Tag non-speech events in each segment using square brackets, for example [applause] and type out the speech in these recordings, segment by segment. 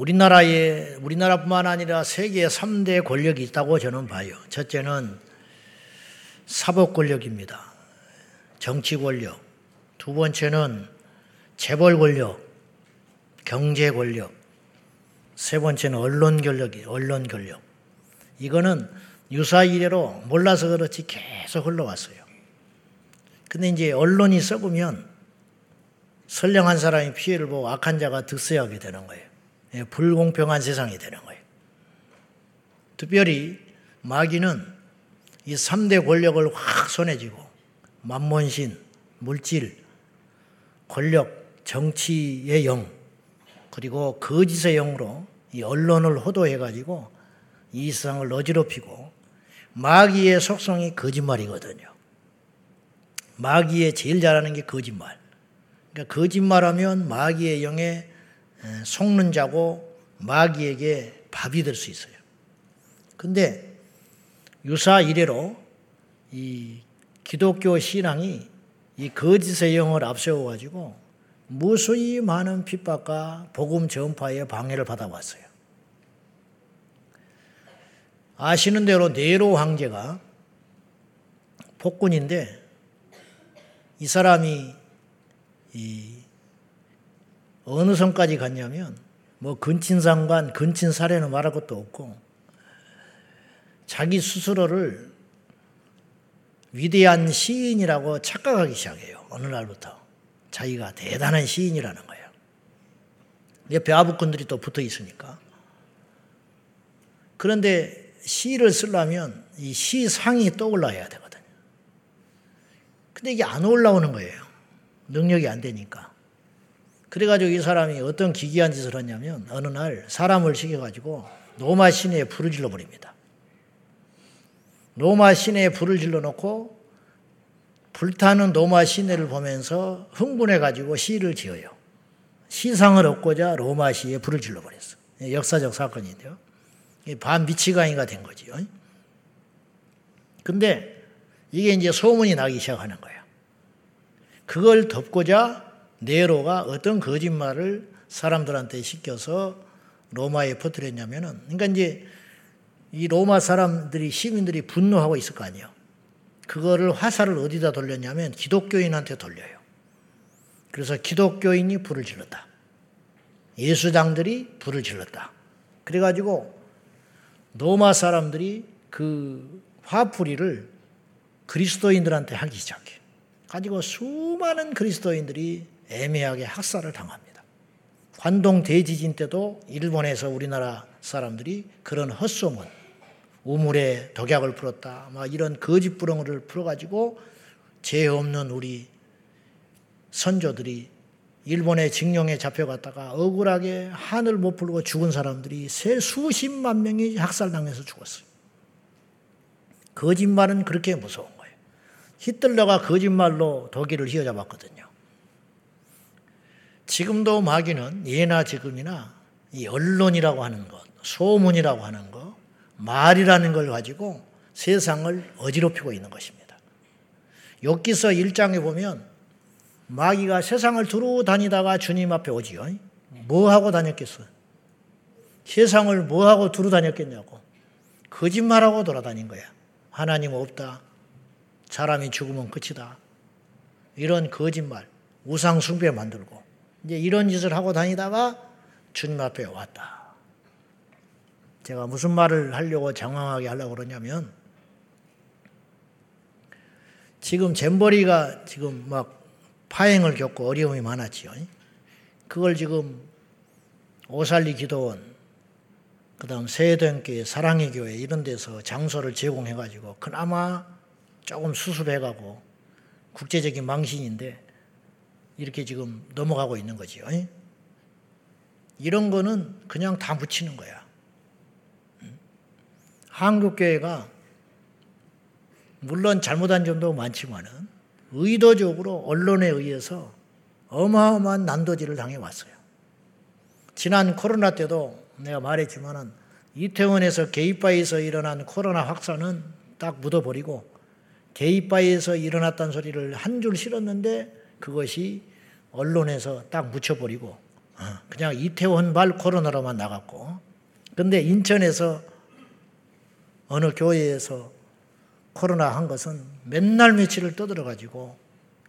우리나라에 우리나라뿐만 아니라 세계 3대 권력이 있다고 저는 봐요. 첫째는 사법 권력입니다. 정치 권력. 두 번째는 재벌 권력, 경제 권력. 세 번째는 언론 권력이 언론 권력. 이거는 유사 이래로 몰라서 그렇지 계속 흘러왔어요. 근데 이제 언론이 썩으면 선량한 사람이 피해를 보고 악한 자가 득세하게 되는 거예요. 예, 불공평한 세상이 되는 거예요. 특별히 마귀는 이 3대 권력을 확 손에 쥐고 만몬신, 물질, 권력, 정치의 영, 그리고 거짓의 영으로 이 언론을 호도해 가지고 이 세상을 어지럽히고 마귀의 속성이 거짓말이거든요. 마귀의 제일 잘하는 게 거짓말. 그러니까 거짓말하면 마귀의 영에 속는 자고 마귀에게 밥이 될 수 있어요. 근데 유사 이래로 이 기독교 신앙이 이 거짓의 영을 앞세워 가지고 무수히 많은 핍박과 복음 전파에 방해를 받아왔어요. 아시는 대로 네로 황제가 폭군인데 이 사람이 이 어느 선까지 갔냐면 뭐 근친상관, 근친사례는 말할 것도 없고 자기 스스로를 위대한 시인이라고 착각하기 시작해요. 어느 날부터. 자기가 대단한 시인이라는 거예요. 옆에 아부꾼들이 또 붙어 있으니까. 그런데 시를 쓰려면 이 시상이 떠올라야 되거든요. 근데 이게 안 올라오는 거예요. 능력이 안 되니까. 그래가지고 이 사람이 어떤 기괴한 짓을 했냐면 어느 날 사람을 시켜가지고 노마 시내에 불을 질러 버립니다. 노마 시내에 불을 질러 놓고 불타는 노마 시내를 보면서 흥분해가지고 시를 지어요. 시상을 얻고자 로마 시에 불을 질러 버렸어. 역사적 사건인데요. 반미치광이가 된 거지요. 근데 이게 이제 소문이 나기 시작하는 거예요. 그걸 덮고자 네로가 어떤 거짓말을 사람들한테 시켜서 로마에 퍼뜨렸냐면은, 그러니까 이제 이 로마 사람들이, 시민들이 분노하고 있을 거 아니에요. 그거를 화살을 어디다 돌렸냐면 기독교인한테 돌려요. 그래서 기독교인이 불을 질렀다. 예수장들이 불을 질렀다. 그래가지고 로마 사람들이 그 화풀이를 그리스도인들한테 하기 시작해. 가지고 수많은 그리스도인들이 애매하게 학살을 당합니다. 관동 대지진 때도 일본에서 우리나라 사람들이 그런 헛소문, 우물에 독약을 풀었다, 막 이런 거짓 부렁을 풀어가지고 죄 없는 우리 선조들이 일본의 징용에 잡혀갔다가 억울하게 한을 못 풀고 죽은 사람들이 세 수십만 명이 학살당해서 죽었어요. 거짓말은 그렇게 무서운 거예요. 히틀러가 거짓말로 독일을 휘어잡았거든요. 지금도 마귀는 예나 지금이나 이 언론이라고 하는 것, 소문이라고 하는 것, 말이라는 걸 가지고 세상을 어지럽히고 있는 것입니다. 욥기서 1장에 보면 마귀가 세상을 두루 다니다가 주님 앞에 오지요. 뭐 하고 다녔겠어? 세상을 뭐 하고 두루 다녔겠냐고. 거짓말하고 돌아다닌 거야. 하나님 없다. 사람이 죽으면 끝이다. 이런 거짓말, 우상 숭배 만들고 이제 이런 짓을 하고 다니다가 주님 앞에 왔다. 제가 무슨 말을 하려고 장황하게 하려고 그러냐면 지금 잼버리가 지금 막 파행을 겪고 어려움이 많았지요. 그걸 지금 오살리 기도원, 그 다음 세대교회, 사랑의 교회 이런 데서 장소를 제공해가지고 그나마 조금 수습해가고 국제적인 망신인데 이렇게 지금 넘어가고 있는 거지요. 이런 거는 그냥 다 묻히는 거야. 한국교회가 물론 잘못한 점도 많지만은 의도적으로 언론에 의해서 어마어마한 난도질을 당해 왔어요. 지난 코로나 때도 내가 말했지만은 이태원에서 게이바에서 일어난 코로나 확산은 딱 묻어버리고 게이바에서 일어났다는 소리를 한 줄 실었는데 그것이 언론에서 딱 묻혀버리고 그냥 이태원발 코로나로만 나갔고 근데 인천에서 어느 교회에서 코로나 한 것은 맨날 며칠을 떠들어 가지고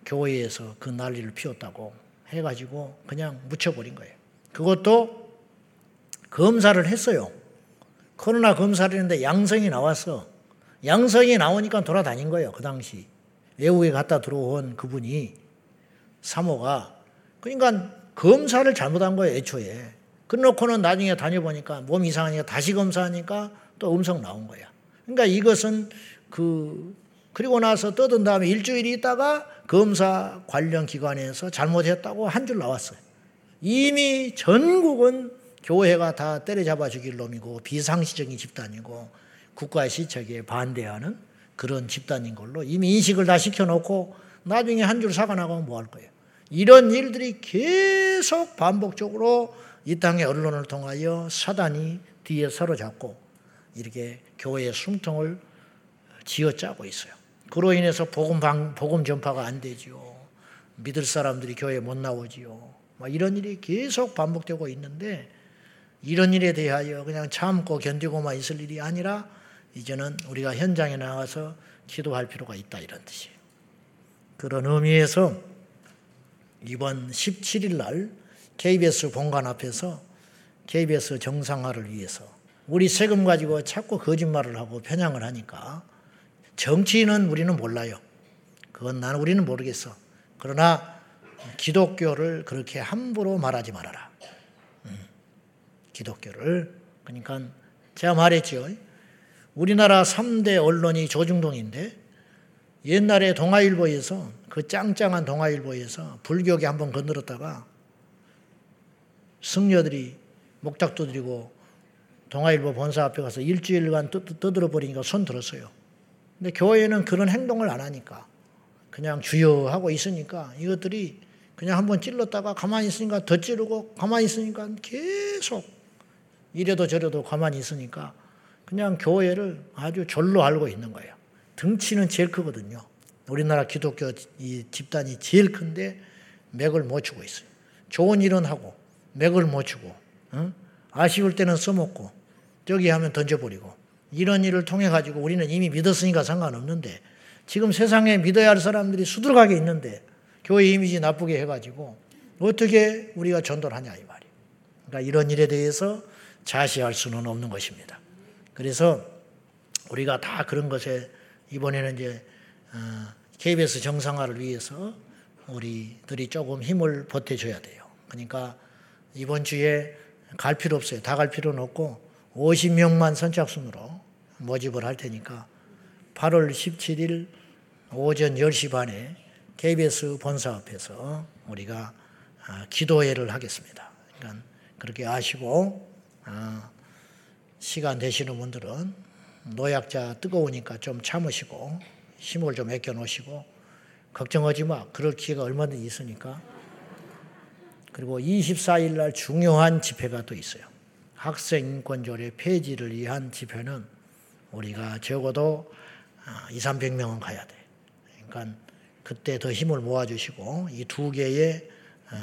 교회에서 그 난리를 피웠다고 해 가지고 그냥 묻혀버린 거예요. 그것도 검사를 했어요. 코로나 검사를 했는데 양성이 나왔어. 양성이 나오니까 돌아다닌 거예요. 그 당시. 외국에 갔다 들어온 그분이 사모가 그러니까 검사를 잘못한 거예요. 애초에. 그놓고는 나중에 다녀보니까 몸 이상하니까 다시 검사하니까 또 음성 나온 거야. 그러니까 이것은 그 그리고 나서 떠든 다음에 일주일 있다가 검사 관련 기관에서 잘못했다고 한 줄 나왔어요. 이미 전국은 교회가 다 때려잡아 죽일 놈이고 비상시적인 집단이고 국가 시책에 반대하는 그런 집단인 걸로 이미 인식을 다 시켜놓고 나중에 한 줄 사과 나가면 뭐 할 거예요. 이런 일들이 계속 반복적으로 이 땅의 언론을 통하여 사단이 뒤에 사로잡고 이렇게 교회의 숨통을 쥐어짜고 있어요. 그로 인해서 복음 방, 복음 전파가 안 되지요. 믿을 사람들이 교회에 못 나오지요. 이런 일이 계속 반복되고 있는데 이런 일에 대하여 그냥 참고 견디고만 있을 일이 아니라 이제는 우리가 현장에 나가서 기도할 필요가 있다 이런 뜻이에요. 그런 의미에서 이번 17일 날 KBS 본관 앞에서 KBS 정상화를 위해서 우리 세금 가지고 자꾸 거짓말을 하고 편향을 하니까 정치인은 우리는 몰라요. 그건 나는 우리는 모르겠어. 그러나 기독교를 그렇게 함부로 말하지 말아라. 음, 기독교를 그러니까 제가 말했죠. 우리나라 3대 언론이 조중동인데 옛날에 동아일보에서 그 짱짱한 동아일보에서 불교계 한번 건드렸다가 승려들이 목탁 두드리고 동아일보 본사 앞에 가서 일주일간 떠들어 버리니까 손 들었어요. 근데 교회는 그런 행동을 안 하니까 그냥 주여하고 있으니까 이것들이 그냥 한번 찔렀다가 가만히 있으니까 더 찌르고 가만히 있으니까 계속 이래도 저래도 가만히 있으니까 그냥 교회를 아주 절로 알고 있는 거예요. 등치는 제일 크거든요. 우리나라 기독교 이 집단이 제일 큰데 맥을 못 주고 있어요. 좋은 일은 하고 맥을 못 주고 응? 아쉬울 때는 써먹고 저기 하면 던져버리고 이런 일을 통해 가지고 우리는 이미 믿었으니까 상관없는데 지금 세상에 믿어야 할 사람들이 수두룩하게 있는데 교회 이미지 나쁘게 해가지고 어떻게 우리가 전도를 하냐 이 말이에요. 그러니까 이런 일에 대해서 자시할 수는 없는 것입니다. 그래서 우리가 다 그런 것에 이번에는 이제 KBS 어, 정상화를 위해서 우리들이 조금 힘을 보태줘야 돼요. 그러니까 이번 주에 갈 필요 없어요. 다 갈 필요는 없고 50명만 선착순으로 모집을 할 테니까 8월 17일 오전 10시 반에 KBS 본사 앞에서 우리가 아, 기도회를 하겠습니다. 그러니까 그렇게 아시고 아, 시간 되시는 분들은 노약자 뜨거우니까 좀 참으시고 힘을 좀 아껴 놓으시고 걱정하지 마. 그럴 기회가 얼마든지 있으니까. 그리고 24일 날 중요한 집회가 또 있어요. 학생인권조례 폐지를 위한 집회는 우리가 적어도 2, 300명은 가야 돼. 그러니까 그때 더 힘을 모아주시고 이 두 개의 어,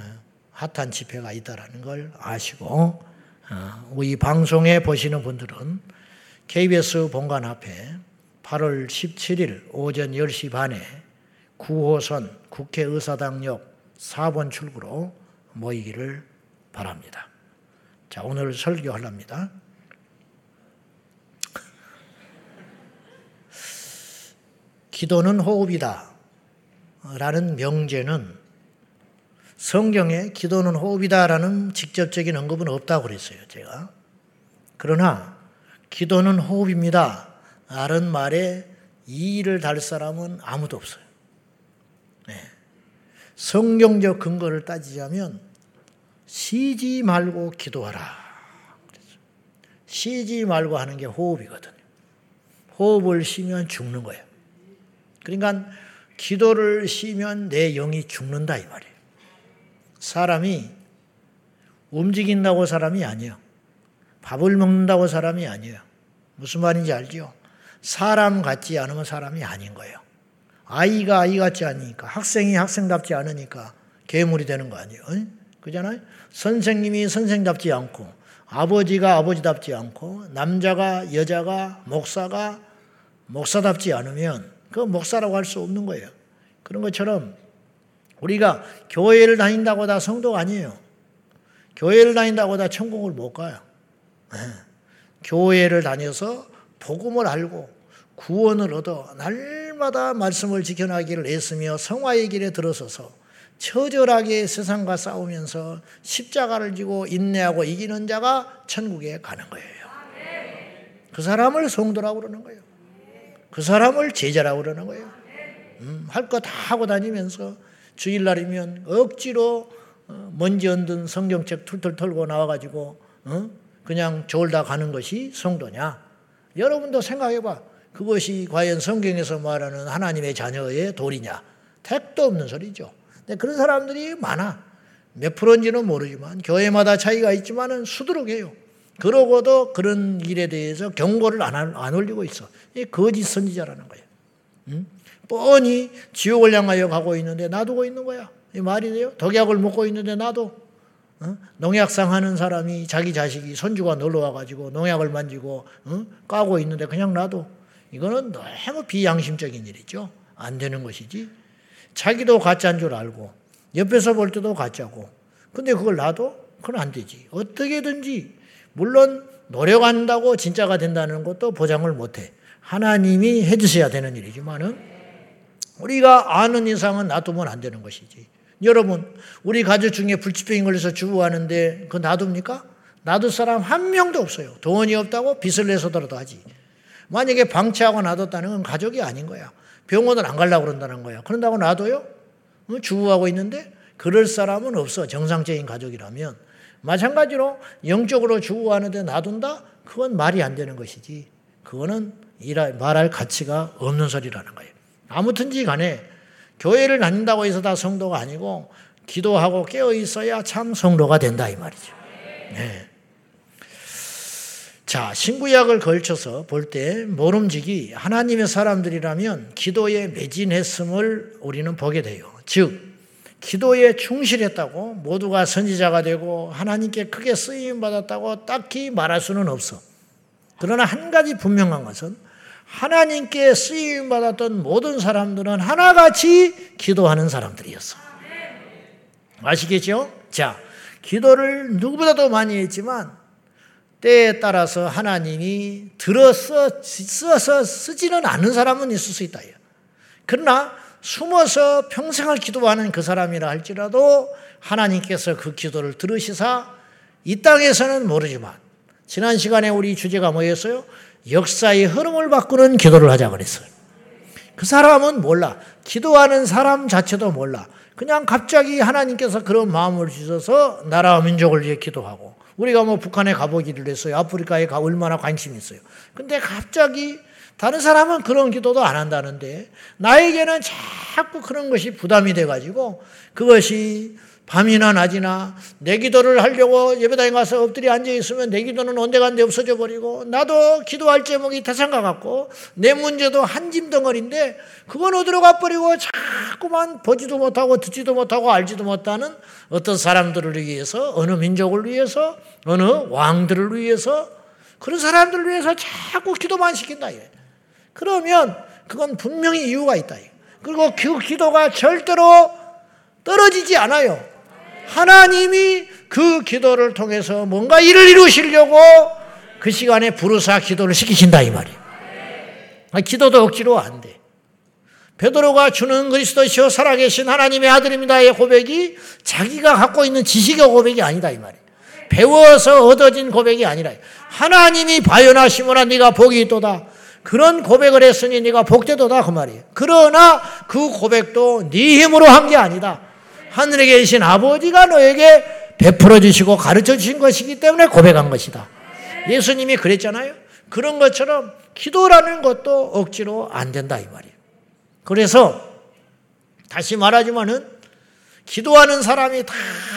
핫한 집회가 있다라는 걸 아시고 어, 이 방송에 보시는 분들은 KBS 본관 앞에 8월 17일 오전 10시 반에 9호선 국회의사당역 4번 출구로 모이기를 바랍니다. 자, 오늘 설교하랍니다. 기도는 호흡이다. 라는 명제는 성경에 기도는 호흡이다 라는 직접적인 언급은 없다고 그랬어요, 제가. 그러나 기도는 호흡입니다. 라는 말에 이의를 달 사람은 아무도 없어요. 네. 성경적 근거를 따지자면 쉬지 말고 기도하라. 쉬지 말고 하는 게 호흡이거든요. 호흡을 쉬면 죽는 거예요. 그러니까 기도를 쉬면 내 영이 죽는다 이 말이에요. 사람이 움직인다고 사람이 아니에요. 밥을 먹는다고 사람이 아니에요. 무슨 말인지 알죠? 사람 같지 않으면 사람이 아닌 거예요. 아이가 아이 같지 않으니까, 학생이 학생답지 않으니까 괴물이 되는 거 아니에요. 그잖아요? 선생님이 선생답지 않고 아버지가 아버지답지 않고 남자가 여자가 목사가 목사답지 않으면 그 목사라고 할 수 없는 거예요. 그런 것처럼 우리가 교회를 다닌다고 다 성도가 아니에요. 교회를 다닌다고 다 천국을 못 가요. 네. 교회를 다녀서 복음을 알고 구원을 얻어 날마다 말씀을 지켜나기를 애쓰며 성화의 길에 들어서서 처절하게 세상과 싸우면서 십자가를 지고 인내하고 이기는 자가 천국에 가는 거예요. 그 사람을 성도라고 그러는 거예요. 그 사람을 제자라고 그러는 거예요. 음, 할거 다 하고 다니면서 주일날이면 억지로 어, 먼지 얹은 성경책 툴툴 털고 나와가지고 어? 그냥 졸다 가는 것이 성도냐? 여러분도 생각해 봐. 그것이 과연 성경에서 말하는 하나님의 자녀의 도리냐? 택도 없는 소리죠. 근데 그런 사람들이 많아. 몇 프로인지는 모르지만 교회마다 차이가 있지만은 수두룩해요. 그러고도 그런 일에 대해서 경고를 안, 안 올리고 있어. 이 거짓 선지자라는 거예요. 응? 뻔히 지옥을 향하여 가고 있는데 놔두고 있는 거야. 이 말이 돼요? 독약을 먹고 있는데 나도 어? 농약상 하는 사람이 자기 자식이 손주가 놀러 와가지고 농약을 만지고 어? 까고 있는데 그냥 놔도 이거는 너무 비양심적인 일이죠. 안 되는 것이지. 자기도 가짜인 줄 알고 옆에서 볼 때도 가짜고 근데 그걸 놔도 그건 안 되지. 어떻게든지 물론 노력한다고 진짜가 된다는 것도 보장을 못해. 하나님이 해주셔야 되는 일이지만은 우리가 아는 이상은 놔두면 안 되는 것이지. 여러분, 우리 가족 중에 불치병이 걸려서 주부하는데 그 놔둡니까? 놔둘 사람 한 명도 없어요. 돈이 없다고 빚을 내서더라도 하지. 만약에 방치하고 놔뒀다는 건 가족이 아닌 거야. 병원을 안 가려고 그런다는 거야. 그런다고 놔둬요? 주부하고 있는데 그럴 사람은 없어. 정상적인 가족이라면. 마찬가지로 영적으로 주부하는데 놔둔다? 그건 말이 안 되는 것이지. 그거는 말할 가치가 없는 소리라는 거예요. 아무튼지 간에 교회를 다닌다고 해서 다 성도가 아니고 기도하고 깨어 있어야 참 성도가 된다 이 말이죠. 네. 자, 신구약을 걸쳐서 볼 때 모름지기 하나님의 사람들이라면 기도에 매진했음을 우리는 보게 돼요. 즉, 기도에 충실했다고 모두가 선지자가 되고 하나님께 크게 쓰임 받았다고 딱히 말할 수는 없어. 그러나 한 가지 분명한 것은 하나님께 쓰임 받았던 모든 사람들은 하나같이 기도하는 사람들이었어. 아시겠죠? 자, 기도를 누구보다도 많이 했지만 때에 따라서 하나님이 들어서 써서 쓰지는 않는 사람은 있을 수 있다. 그러나 숨어서 평생을 기도하는 그 사람이라 할지라도 하나님께서 그 기도를 들으시사 이 땅에서는 모르지만 지난 시간에 우리 주제가 뭐였어요? 역사의 흐름을 바꾸는 기도를 하자 그랬어요. 그 사람은 몰라. 기도하는 사람 자체도 몰라. 그냥 갑자기 하나님께서 그런 마음을 주셔서 나라와 민족을 위해 기도하고 우리가 뭐 북한에 가보기를 했어요. 아프리카에 가 얼마나 관심이 있어요. 근데 갑자기 다른 사람은 그런 기도도 안 한다는데 나에게는 자꾸 그런 것이 부담이 돼가지고 그것이 밤이나 낮이나 내 기도를 하려고 예배당에 가서 엎드려 앉아 있으면 내 기도는 온데간데 없어져 버리고 나도 기도할 제목이 태산과 같고 내 문제도 한 짐 덩어리인데 그건 어디로 가버리고 자꾸만 보지도 못하고 듣지도 못하고 알지도 못하는 어떤 사람들을 위해서 어느 민족을 위해서 어느 왕들을 위해서 그런 사람들을 위해서 자꾸 기도만 시킨다. 그러면 그건 분명히 이유가 있다. 그리고 그 기도가 절대로 떨어지지 않아요. 하나님이 그 기도를 통해서 뭔가 일을 이루시려고 그 시간에 부르사 기도를 시키신다 이 말이에요. 아, 기도도 억지로 안 돼. 베드로가 주는 그리스도시요 살아계신 하나님의 아들입니다의 고백이 자기가 갖고 있는 지식의 고백이 아니다 이 말이에요. 배워서 얻어진 고백이 아니라 하나님이 바연하시므라 네가 복이 있도다. 그런 고백을 했으니 네가 복되도다 그 말이에요. 그러나 그 고백도 네 힘으로 한 게 아니다. 하늘에 계신 아버지가 너에게 베풀어 주시고 가르쳐 주신 것이기 때문에 고백한 것이다. 예수님이 그랬잖아요. 그런 것처럼 기도라는 것도 억지로 안 된다 이 말이에요. 그래서 다시 말하지만은 기도하는 사람이 다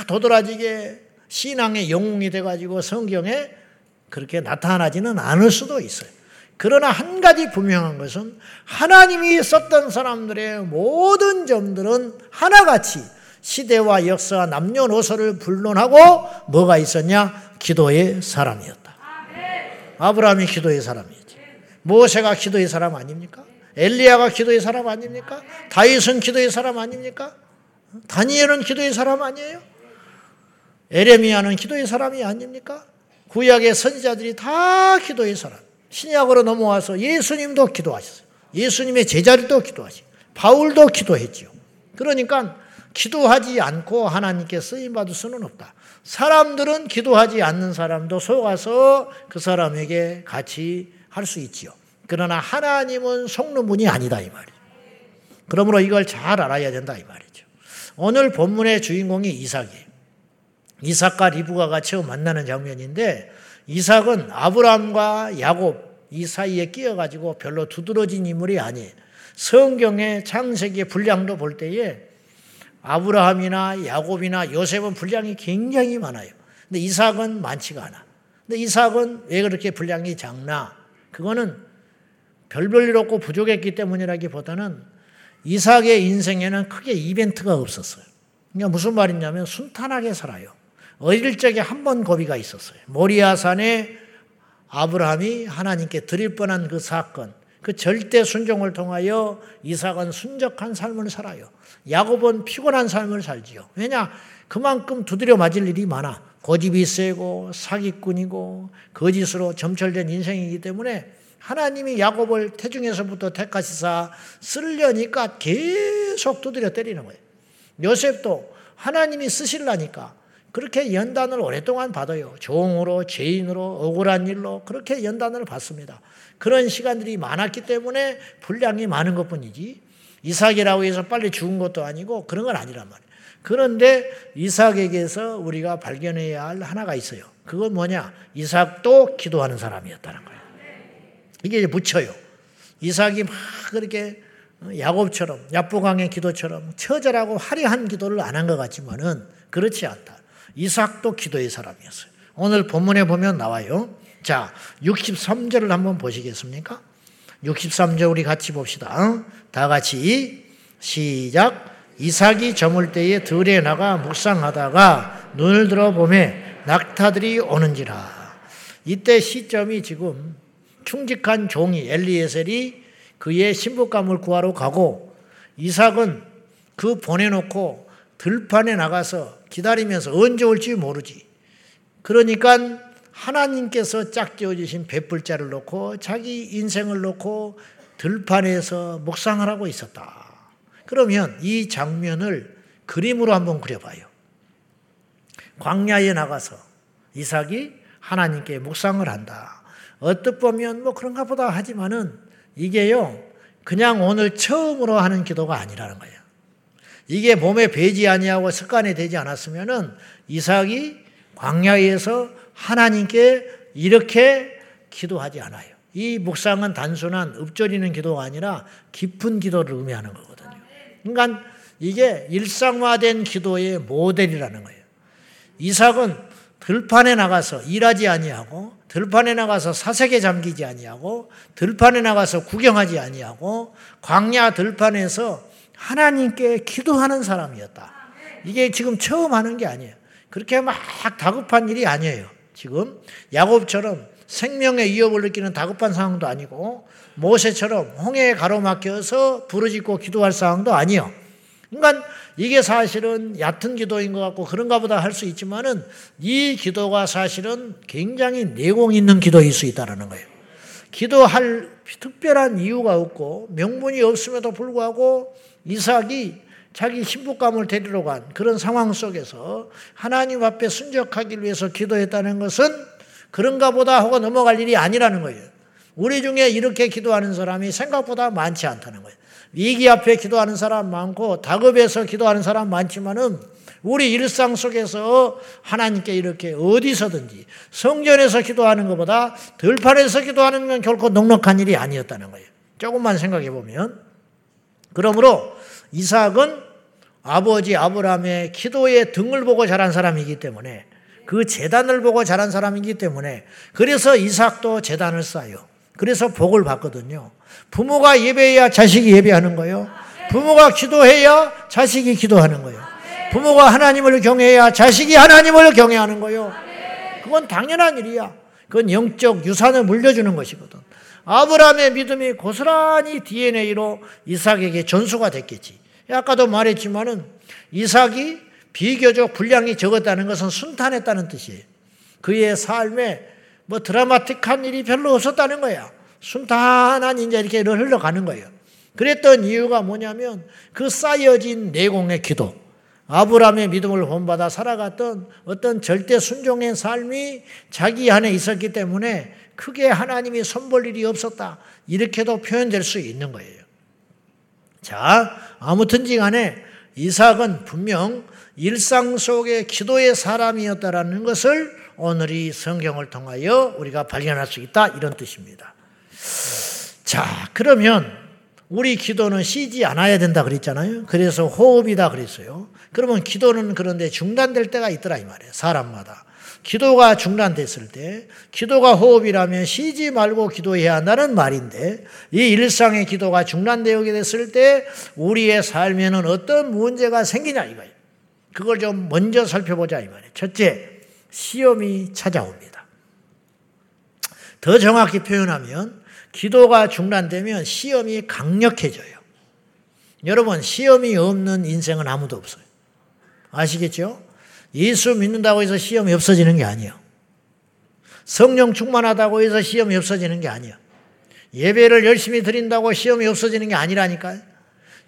도드라지게 신앙의 영웅이 돼 가지고 성경에 그렇게 나타나지는 않을 수도 있어요. 그러나 한 가지 분명한 것은 하나님이 썼던 사람들의 모든 점들은 하나같이 시대와 역사와 남녀노소를 불론하고 뭐가 있었냐? 기도의 사람이었다. 아브라함이 기도의 사람이지. 모세가 기도의 사람 아닙니까? 엘리야가 기도의 사람 아닙니까? 다윗은 기도의 사람 아닙니까? 다니엘은 기도의 사람 아니에요? 에레미야는 기도의 사람이 아닙니까? 구약의 선지자들이 다 기도의 사람. 신약으로 넘어와서 예수님도 기도하셨어요. 예수님의 제자들도 기도하시고 바울도 기도했지요. 그러니까 기도하지 않고 하나님께 쓰임 받을 수는 없다. 사람들은 기도하지 않는 사람도 속아서 그 사람에게 같이 할 수 있지요. 그러나 하나님은 속는 분이 아니다 이 말이죠. 그러므로 이걸 잘 알아야 된다 이 말이죠. 오늘 본문의 주인공이 이삭이에요. 이삭과 리브가가 처음 만나는 장면인데 이삭은 아브라함과 야곱 이 사이에 끼어가지고 별로 두드러진 인물이 아니에요. 성경의 창세기의 분량도 볼 때에 아브라함이나 야곱이나 요셉은 분량이 굉장히 많아요. 근데 이삭은 많지가 않아. 근데 이삭은 왜 그렇게 분량이 작나? 그거는 별별 일 없고 부족했기 때문이라기보다는 이삭의 인생에는 크게 이벤트가 없었어요. 그러니까 무슨 말이냐면 순탄하게 살아요. 어릴 적에 한 번 고비가 있었어요. 모리아산에 아브라함이 하나님께 드릴 뻔한 그 사건, 그 절대 순종을 통하여 이삭은 순적한 삶을 살아요. 야곱은 피곤한 삶을 살지요. 왜냐? 그만큼 두드려 맞을 일이 많아. 고집이 세고 사기꾼이고 거짓으로 점철된 인생이기 때문에 하나님이 야곱을 태중에서부터 택하시사 쓰려니까 계속 두드려 때리는 거예요. 요셉도 하나님이 쓰실라니까 그렇게 연단을 오랫동안 받아요. 종으로, 죄인으로, 억울한 일로 그렇게 연단을 받습니다. 그런 시간들이 많았기 때문에 분량이 많은 것 뿐이지 이삭이라고 해서 빨리 죽은 것도 아니고 그런 건 아니란 말이에요. 그런데 이삭에게서 우리가 발견해야 할 하나가 있어요. 그건 뭐냐? 이삭도 기도하는 사람이었다는 거예요. 이게 묻혀요. 이삭이 막 그렇게 야곱처럼 야부강의 기도처럼 처절하고 화려한 기도를 안 한 것 같지만은 그렇지 않다. 이삭도 기도의 사람이었어요. 오늘 본문에 보면 나와요. 자, 63절을 한번 보시겠습니까? 63절 우리 같이 봅시다. 다 같이 시작. 이삭이 저물 때에 들에 나가 묵상하다가 눈을 들어 보매 낙타들이 오는지라. 이때 시점이 지금 충직한 종이 엘리에셀이 그의 신부감을 구하러 가고 이삭은 그 보내놓고 들판에 나가서 기다리면서 언제 올지 모르지. 그러니까 하나님께서 짝지어 주신 배불자를 놓고 자기 인생을 놓고 들판에서 묵상을 하고 있었다. 그러면 이 장면을 그림으로 한번 그려봐요. 광야에 나가서 이삭이 하나님께 묵상을 한다. 어떻 보면 뭐 그런가 보다 하지만은 이게요, 그냥 오늘 처음으로 하는 기도가 아니라는 거예요. 이게 몸에 배지 아니하고 습관이 되지 않았으면은 이삭이 광야에서 하나님께 이렇게 기도하지 않아요. 이 묵상은 단순한 읊조리는 기도가 아니라 깊은 기도를 의미하는 거거든요. 그러니까 이게 일상화된 기도의 모델이라는 거예요. 이삭은 들판에 나가서 일하지 아니하고 들판에 나가서 사색에 잠기지 아니하고 들판에 나가서 구경하지 아니하고 광야 들판에서 하나님께 기도하는 사람이었다. 이게 지금 처음 하는 게 아니에요. 그렇게 막 다급한 일이 아니에요. 지금 야곱처럼 생명의 위협을 느끼는 다급한 상황도 아니고 모세처럼 홍해에 가로막혀서 부르짖고 기도할 상황도 아니요. 그러니까 이게 사실은 얕은 기도인 것 같고 그런가 보다 할 수 있지만은 이 기도가 사실은 굉장히 내공 있는 기도일 수 있다는 거예요. 기도할 특별한 이유가 없고 명분이 없음에도 불구하고 이삭이 자기 신부감을 데리러 간 그런 상황 속에서 하나님 앞에 순적하기 위해서 기도했다는 것은 그런가 보다 하고 넘어갈 일이 아니라는 거예요. 우리 중에 이렇게 기도하는 사람이 생각보다 많지 않다는 거예요. 위기 앞에 기도하는 사람 많고 다급해서 기도하는 사람 많지만은 우리 일상 속에서 하나님께 이렇게 어디서든지 성전에서 기도하는 것보다 들판에서 기도하는 건 결코 넉넉한 일이 아니었다는 거예요. 조금만 생각해 보면 그러므로 이삭은 아버지 아브라함의 기도의 등을 보고 자란 사람이기 때문에 그 재단을 보고 자란 사람이기 때문에 그래서 이삭도 재단을 쌓아요. 그래서 복을 받거든요. 부모가 예배해야 자식이 예배하는 거예요. 부모가 기도해야 자식이 기도하는 거예요. 부모가 하나님을 경외해야 자식이 하나님을 경외하는 거요. 그건 당연한 일이야. 그건 영적 유산을 물려주는 것이거든. 아브라함의 믿음이 고스란히 DNA로 이삭에게 전수가 됐겠지. 아까도 말했지만은 이삭이 비교적 분량이 적었다는 것은 순탄했다는 뜻이에요. 그의 삶에 뭐 드라마틱한 일이 별로 없었다는 거야. 순탄한 이제 이렇게 흘러가는 거예요. 그랬던 이유가 뭐냐면 그 쌓여진 내공의 기도, 아브라함의 믿음을 본받아 살아갔던 어떤 절대 순종의 삶이 자기 안에 있었기 때문에 크게 하나님이 선볼 일이 없었다. 이렇게도 표현될 수 있는 거예요. 자, 아무튼지 간에 이삭은 분명 일상 속의 기도의 사람이었다라는 것을 오늘 이 성경을 통하여 우리가 발견할 수 있다. 이런 뜻입니다. 자, 그러면 우리 기도는 쉬지 않아야 된다 그랬잖아요. 그래서 호흡이다 그랬어요. 그러면 기도는 그런데 중단될 때가 있더라 이 말이에요. 사람마다. 기도가 중단됐을 때 기도가 호흡이라면 쉬지 말고 기도해야 한다는 말인데 이 일상의 기도가 중단되게 됐을 때 우리의 삶에는 어떤 문제가 생기냐 이거예요. 그걸 좀 먼저 살펴보자 이 말이에요. 첫째, 시험이 찾아옵니다. 더 정확히 표현하면 기도가 중단되면 시험이 강력해져요. 여러분, 시험이 없는 인생은 아무도 없어요. 아시겠죠? 예수 믿는다고 해서 시험이 없어지는 게 아니에요. 성령 충만하다고 해서 시험이 없어지는 게 아니에요. 예배를 열심히 드린다고 시험이 없어지는 게 아니라니까요.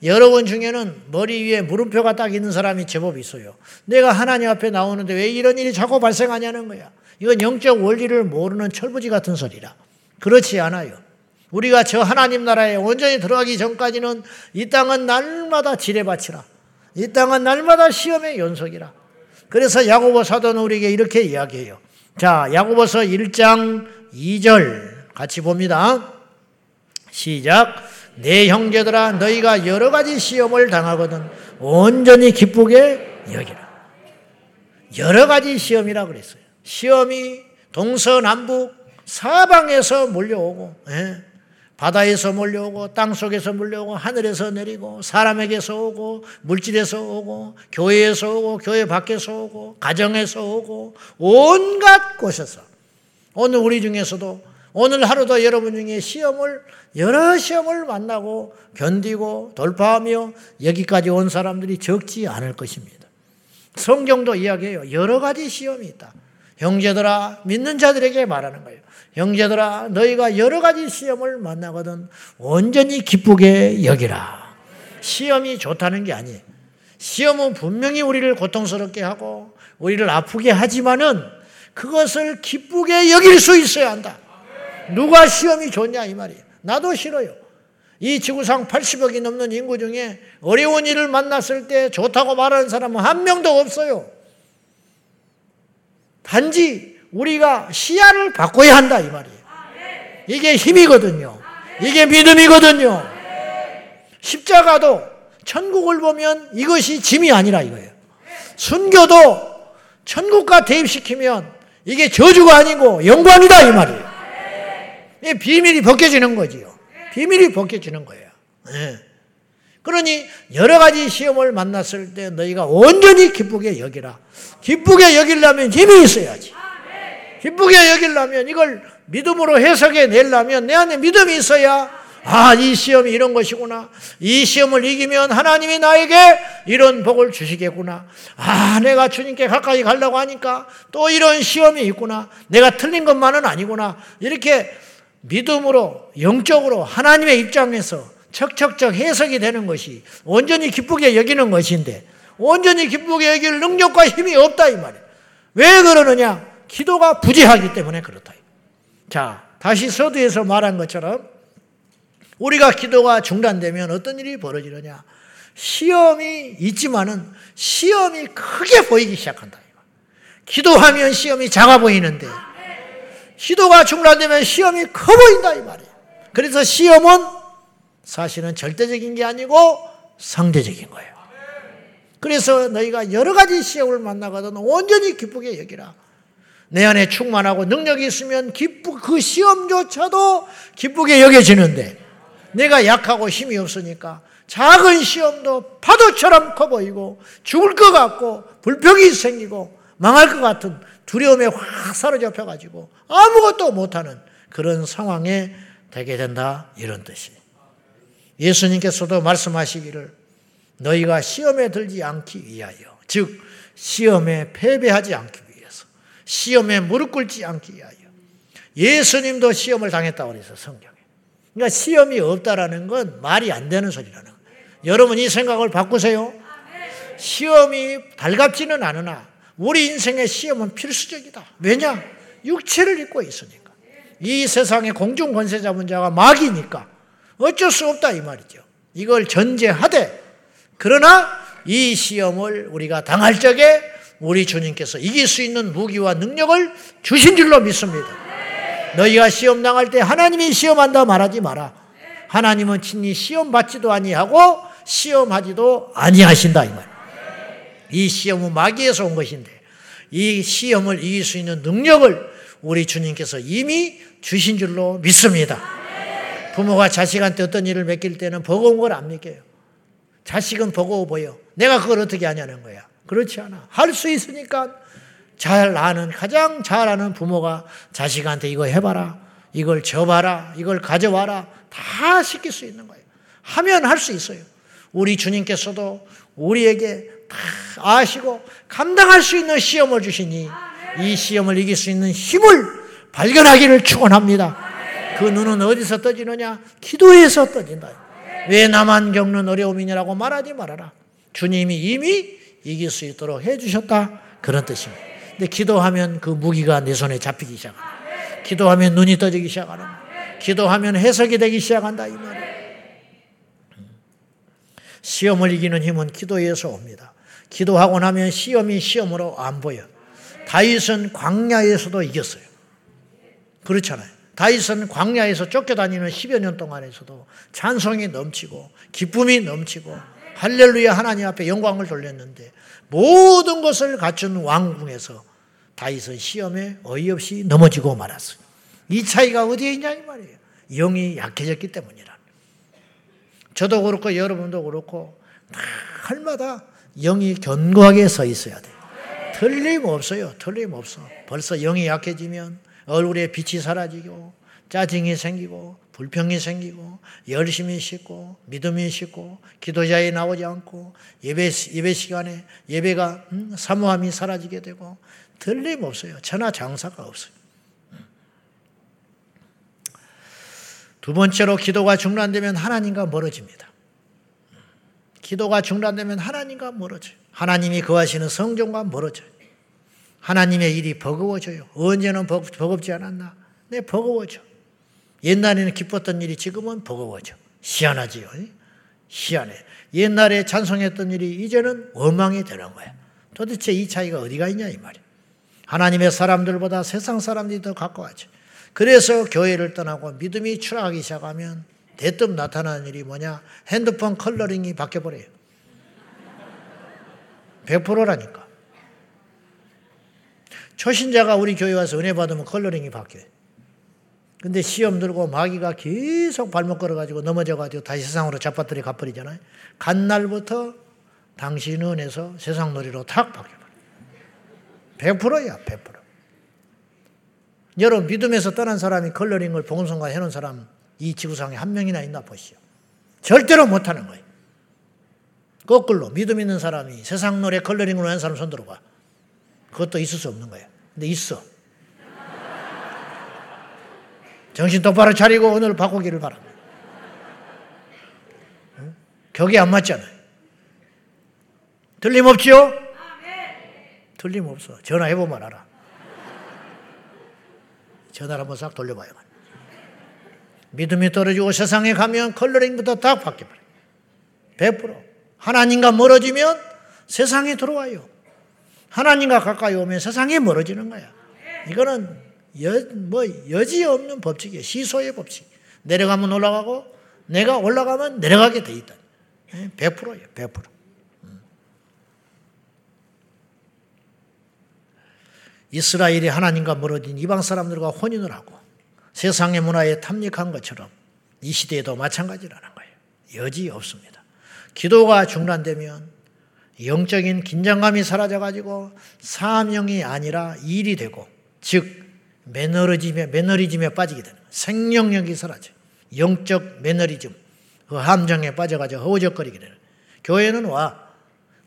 여러분 중에는 머리 위에 물음표가 딱 있는 사람이 제법 있어요. 내가 하나님 앞에 나오는데 왜 이런 일이 자꾸 발생하냐는 거야. 이건 영적 원리를 모르는 철부지 같은 소리라. 그렇지 않아요. 우리가 저 하나님 나라에 온전히 들어가기 전까지는 이 땅은 날마다 지뢰밭이라. 이 땅은 날마다 시험의 연속이라. 그래서 야고보 사도는 우리에게 이렇게 이야기해요. 자, 야고보서 1장 2절 같이 봅니다. 시작. 내 형제들아 너희가 여러 가지 시험을 당하거든 온전히 기쁘게 여기라. 여러 가지 시험이라 그랬어요. 시험이 동서남북 사방에서 몰려오고 예. 바다에서 몰려오고 땅 속에서 몰려오고 하늘에서 내리고 사람에게서 오고 물질에서 오고 교회에서 오고 교회 밖에서 오고 가정에서 오고 온갖 곳에서 오늘 우리 중에서도 오늘 하루도 여러분 중에 시험을 여러 시험을 만나고 견디고 돌파하며 여기까지 온 사람들이 적지 않을 것입니다. 성경도 이야기해요. 여러 가지 시험이 있다. 형제들아 믿는 자들에게 말하는 거예요. 형제들아 너희가 여러 가지 시험을 만나거든 온전히 기쁘게 여기라. 시험이 좋다는 게 아니에요. 시험은 분명히 우리를 고통스럽게 하고 우리를 아프게 하지만은 그것을 기쁘게 여길 수 있어야 한다. 누가 시험이 좋냐 이 말이에요. 나도 싫어요. 이 지구상 80억이 넘는 인구 중에 어려운 일을 만났을 때 좋다고 말하는 사람은 한 명도 없어요. 단지 우리가 시야를 바꿔야 한다 이 말이에요. 이게 힘이거든요. 이게 믿음이거든요. 십자가도 천국을 보면 이것이 짐이 아니라 이거예요. 순교도 천국과 대입시키면 이게 저주가 아니고 영광이다 이 말이에요. 이 비밀이 벗겨지는 거지요. 비밀이 벗겨지는 거예요. 네. 그러니 여러 가지 시험을 만났을 때 너희가 온전히 기쁘게 여기라. 기쁘게 여기려면 힘이 있어야지. 기쁘게 여기려면 이걸 믿음으로 해석해 내려면 내 안에 믿음이 있어야 아, 이 시험이 이런 것이구나. 이 시험을 이기면 하나님이 나에게 이런 복을 주시겠구나. 아, 내가 주님께 가까이 가려고 하니까 또 이런 시험이 있구나. 내가 틀린 것만은 아니구나. 이렇게 믿음으로, 영적으로 하나님의 입장에서 척척척 해석이 되는 것이 온전히 기쁘게 여기는 것인데 온전히 기쁘게 여길 능력과 힘이 없다 이 말이에요. 왜 그러느냐? 기도가 부재하기 때문에 그렇다. 자, 다시 서두에서 말한 것처럼 우리가 기도가 중단되면 어떤 일이 벌어지느냐? 시험이 있지만은 시험이 크게 보이기 시작한다. 기도하면 시험이 작아 보이는데 기도가 중단되면 시험이 커 보인다 이 말이에요. 그래서 시험은 사실은 절대적인 게 아니고 상대적인 거예요. 그래서 너희가 여러 가지 시험을 만나거든 온전히 기쁘게 여기라. 내 안에 충만하고 능력이 있으면 기쁘, 그 시험조차도 기쁘게 여겨지는데 내가 약하고 힘이 없으니까 작은 시험도 파도처럼 커 보이고 죽을 것 같고 불평이 생기고 망할 것 같은 두려움에 확 사로잡혀 가지고 아무것도 못하는 그런 상황에 되게 된다 이런 뜻이. 예수님께서도 말씀하시기를 너희가 시험에 들지 않기 위하여 즉 시험에 패배하지 않기 시험에 무릎 꿇지 않기 위하여 예수님도 시험을 당했다고 그래서 성경에. 그러니까 시험이 없다라는 건 말이 안 되는 소리라는 거예요. 여러분 이 생각을 바꾸세요. 시험이 달갑지는 않으나 우리 인생의 시험은 필수적이다. 왜냐? 육체를 입고 있으니까. 이 세상의 공중 권세 잡은 자가 마귀니까 어쩔 수 없다 이 말이죠. 이걸 전제하되 그러나 이 시험을 우리가 당할 적에 우리 주님께서 이길 수 있는 무기와 능력을 주신 줄로 믿습니다. 너희가 시험 당할 때 하나님이 시험한다 말하지 마라. 하나님은 친히 시험 받지도 아니하고 시험하지도 아니하신다 이 말. 이 시험은 마귀에서 온 것인데 이 시험을 이길 수 있는 능력을 우리 주님께서 이미 주신 줄로 믿습니다. 부모가 자식한테 어떤 일을 맡길 때는 버거운 걸안 맡겨요. 자식은 버거워 보여. 내가 그걸 어떻게 하냐는 거야. 그렇지 않아. 할 수 있으니까 잘 아는, 가장 잘 아는 부모가 자식한테 이거 해봐라. 이걸 줘봐라. 이걸 가져와라. 다 시킬 수 있는 거예요. 하면 할 수 있어요. 우리 주님께서도 우리에게 다 아시고 감당할 수 있는 시험을 주시니 이 시험을 이길 수 있는 힘을 발견하기를 축원합니다. 그 눈은 어디서 떠지느냐? 기도에서 떠진다. 왜 나만 겪는 어려움이냐라고 말하지 말아라. 주님이 이미 이길 수 있도록 해주셨다. 그런 뜻입니다. 근데 기도하면 그 무기가 내 손에 잡히기 시작합니다. 기도하면 눈이 떠지기 시작하는 기도하면 해석이 되기 시작한다. 이 말이에요. 시험을 이기는 힘은 기도에서 옵니다. 기도하고 나면 시험이 시험으로 안 보여. 다윗은 광야에서도 이겼어요. 그렇잖아요. 다윗은 광야에서 쫓겨다니는 10여 년 동안에서도 찬송이 넘치고 기쁨이 넘치고 할렐루야 하나님 앞에 영광을 돌렸는데 모든 것을 갖춘 왕궁에서 다윗은 시험에 어이없이 넘어지고 말았어요. 이 차이가 어디에 있냐 이 말이에요. 영이 약해졌기 때문이라. 저도 그렇고 여러분도 그렇고 날마다 영이 견고하게 서 있어야 돼요. 틀림없어요. 틀림없어. 벌써 영이 약해지면 얼굴에 빛이 사라지고 짜증이 생기고 불평이 생기고 열심히 씻고 믿음이 씻고 기도자에 나오지 않고 예배 예배 시간에 예배가 음, 사모함이 사라지게 되고 틀림없어요. 천하 장사가 없어요. 두 번째로 기도가 중단되면 하나님과 멀어집니다. 기도가 중단되면 하나님과 멀어져요. 하나님이 거하시는 성전과 멀어져요. 하나님의 일이 버거워져요. 언제는 버겁지 않았나? 네, 버거워져. 옛날에는 기뻤던 일이 지금은 버거워져. 희한하지요. 희한해. 옛날에 찬송했던 일이 이제는 원망이 되는 거야. 도대체 이 차이가 어디가 있냐 이 말이야. 하나님의 사람들보다 세상 사람들이 더 가까워져. 그래서 교회를 떠나고 믿음이 추락하기 시작하면 대뜸 나타나는 일이 뭐냐? 핸드폰 컬러링이 바뀌어버려요. 100%라니까. 초신자가 우리 교회 와서 은혜 받으면 컬러링이 바뀌어요. 근데 시험 들고 마귀가 계속 발목 걸어가지고 넘어져가지고 다시 세상으로 잡아들이 가버리잖아요. 간 날부터 당신 은혜에서 세상 놀이로 탁 바뀌어버려요. 100%야, 100%. 여러분, 믿음에서 떠난 사람이 컬러링을 복음성가 해놓은 사람 이 지구상에 한 명이나 있나 보시오. 절대로 못하는 거예요. 거꾸로 믿음 있는 사람이 세상 노래 컬러링으로 한 사람 손 들어봐. 그것도 있을 수 없는 거예요. 근데 있어. 정신 똑바로 차리고 오늘 바꾸기를 바랍니다. 응? 격이 안 맞잖아요. 틀림없지요? 틀림없어. 전화해보면 알아. 전화를 한번 싹 돌려봐요. 믿음이 떨어지고 세상에 가면 컬러링부터 딱 바뀌어버려요. 100%. 하나님과 멀어지면 세상에 들어와요. 하나님과 가까이 오면 세상에 멀어지는 거야. 이거는 여, 뭐 여지 없는 법칙이에요. 시소의 법칙. 내려가면 올라가고 내가 올라가면 내려가게 돼 있다. 100%예요. 100%. 음. 이스라엘이 하나님과 멀어진 이방 사람들과 혼인을 하고 세상의 문화에 탐닉한 것처럼 이 시대에도 마찬가지라는 거예요. 여지 없습니다. 기도가 중단되면 영적인 긴장감이 사라져가지고 사명이 아니라 일이 되고 즉 매너리즘에 매너리즘에 빠지게 되는 거예요. 생명력이 사라져. 영적 매너리즘 그 함정에 빠져가지고 허우적거리게 되는 거예요. 교회는 와.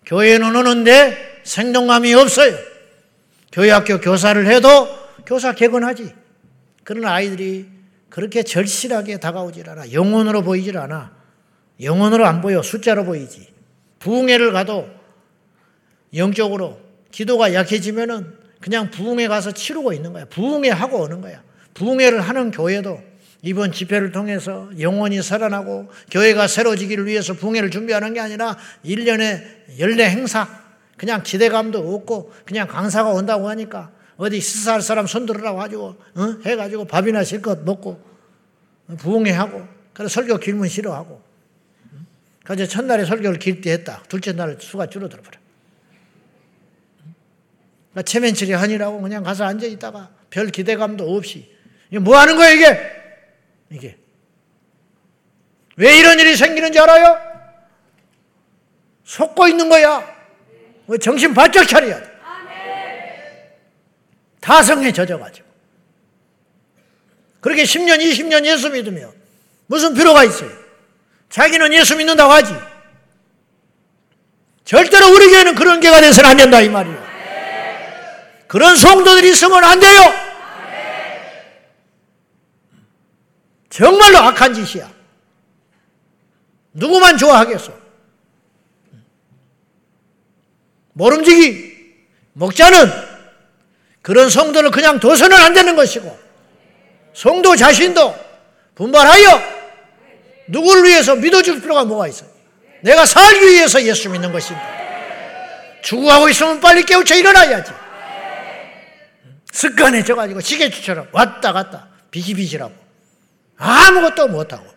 교회는 오는데 생동감이 없어요. 교회 학교 교사를 해도 교사 개근하지. 그런 아이들이 그렇게 절실하게 다가오질 않아. 영혼으로 보이질 않아. 영혼으로 안 보여. 숫자로 보이지. 부흥회를 가도 영적으로 기도가 약해지면은 그냥 부흥회 가서 치르고 있는 거야. 부흥회 하고 오는 거야. 부흥회를 하는 교회도 이번 집회를 통해서 영원히 살아나고 교회가 새로지기를 위해서 부흥회를 준비하는 게 아니라 1년에 연례 행사 그냥 기대감도 없고 그냥 강사가 온다고 하니까 어디 시사할 사람 손들으라고 가지고 어? 해가지고 밥이나 실컷 먹고 부흥회 하고 그래서 설교 길면 싫어하고 그래서 첫날에 설교를 길때 했다. 둘째 날 수가 줄어들어 버려. 그러니까 체면 처리하니라고 그냥 가서 앉아 있다가 별 기대감도 없이 이게 뭐 하는 거야 이게? 이게 왜 이런 일이 생기는지 알아요? 속고 있는 거야. 정신 바짝 차려야 돼. 다성에 젖어가지고. 그렇게 10년, 20년 예수 믿으면 무슨 필요가 있어요? 자기는 예수 믿는다고 하지. 절대로 우리 교회는 그런 교회가 돼서는 안 된다, 이 말이에요. 그런 성도들이 있으면 안 돼요. 정말로 악한 짓이야. 누구만 좋아하겠어? 모름지기 목자는 그런 성도를 그냥 둬서는 안 되는 것이고 성도 자신도 분발하여 누구를 위해서 믿어줄 필요가 뭐가 있어요? 내가 살기 위해서 예수 믿는 것인데 죽어가고 있으면 빨리 깨우쳐 일어나야지. 습관해져가지고 시계추처럼 왔다 갔다 비시비시라고 아무것도 못하고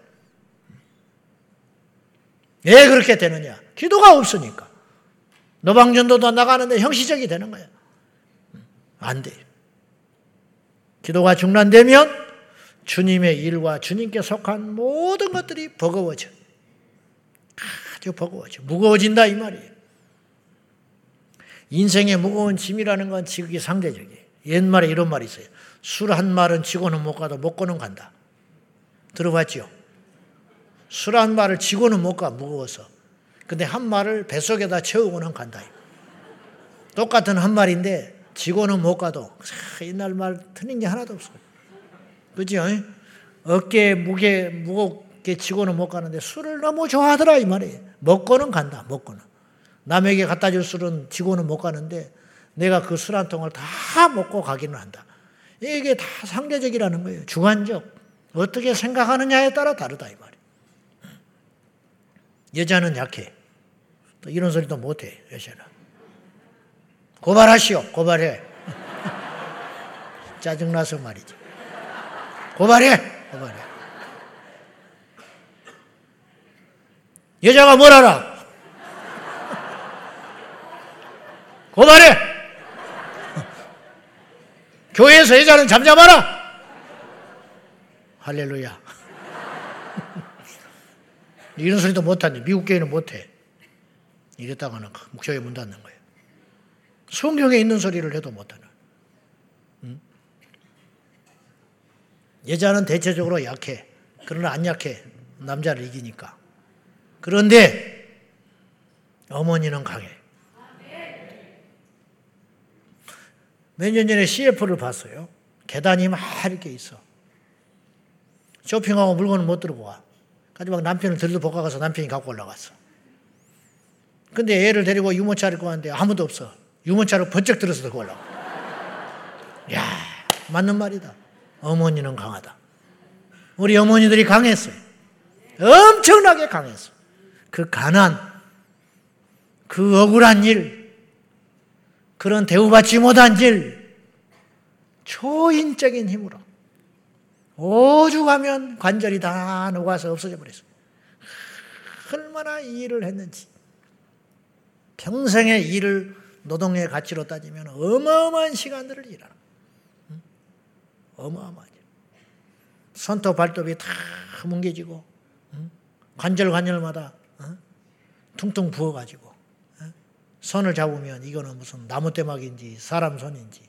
왜 그렇게 되느냐? 기도가 없으니까. 노방전도도 나가는데 형식적이 되는 거야. 안 돼. 기도가 중단되면 주님의 일과 주님께 속한 모든 것들이 버거워져. 아주 버거워져. 무거워진다 이 말이에요. 인생의 무거운 짐이라는 건 지극히 상대적이에요. 옛말에 이런 말이 있어요. 술 한 말은 지고는 못 가도 먹고는 간다. 들어봤죠? 술한 말을 지고는 못 가, 무거워서. 근데 한 말을 뱃속에다 채우고는 간다. 똑같은 한 말인데 지고는 못 가도 옛날 말 틀린 게 하나도 없어. 그죠? 어깨 무게 무겁게 지고는 못 가는데 술을 너무 좋아하더라 이 말이에요. 먹고는 간다. 먹고는. 남에게 갖다 줄 술은 지고는 못 가는데 내가 그 술 한 통을 다 먹고 가기는 한다. 이게 다 상대적이라는 거예요. 주관적. 어떻게 생각하느냐에 따라 다르다 이 말이에요. 여자는 약해. 또 이런 소리도 못해 여자는. 고발하시오. 고발해. [laughs] 짜증나서 말이지. 고발해. 고발해. 여자가 뭘 알아? [laughs] 고발해. 교회에서 여자는 잠잠하라. 할렐루야. 이런 소리도 못하는데 미국 교회는 못해. 이랬다가는 목소리 문 닫는 거예요. 성경에 있는 소리를 해도 못하는. 응? 여자는 대체적으로 약해. 그러나 안 약해. 남자를 이기니까. 그런데 어머니는 강해. 몇 년 전에 CF를 봤어요. 계단이 막 이렇게 있어. 쇼핑하고 물건을 못 들고 와. 가지고 막 남편을 들도 볶아가서 남편이 갖고 올라갔어. 근데 애를 데리고 유모차를 입고 왔는데 아무도 없어. 유모차로 번쩍 들어서 들고 올라가. 야 맞는 말이다. 어머니는 강하다. 우리 어머니들이 강했어요. 엄청나게 강했어. 그 가난, 그 억울한 일, 그런 대우받지 못한 일, 초인적인 힘으로 오죽하면 관절이 다 녹아서 없어져 버렸어. 얼마나 이 일을 했는지. 평생의 일을 노동의 가치로 따지면 어마어마한 시간들을 일하는 어마어마하죠. 손톱 발톱이 다 뭉개지고 관절 관절마다 퉁퉁 부어가지고 손을 잡으면 이거는 무슨 나무대막인지 사람 손인지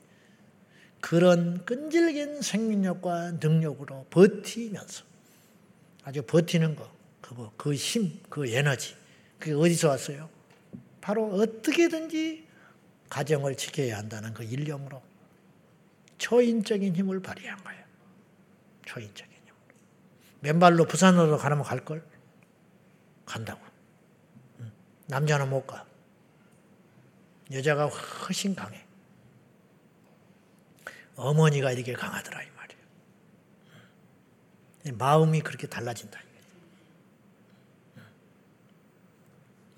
그런 끈질긴 생명력과 능력으로 버티면서 아주 버티는 거, 그거, 그 힘, 그 에너지, 그게 어디서 왔어요? 바로 어떻게든지 가정을 지켜야 한다는 그 일념으로 초인적인 힘을 발휘한 거예요. 초인적인 힘. 맨발로 부산으로 가면 갈걸? 간다고. 남자는 못 가. 여자가 훨씬 강해. 어머니가 이렇게 강하더라 이 말이에요. 마음이 그렇게 달라진다.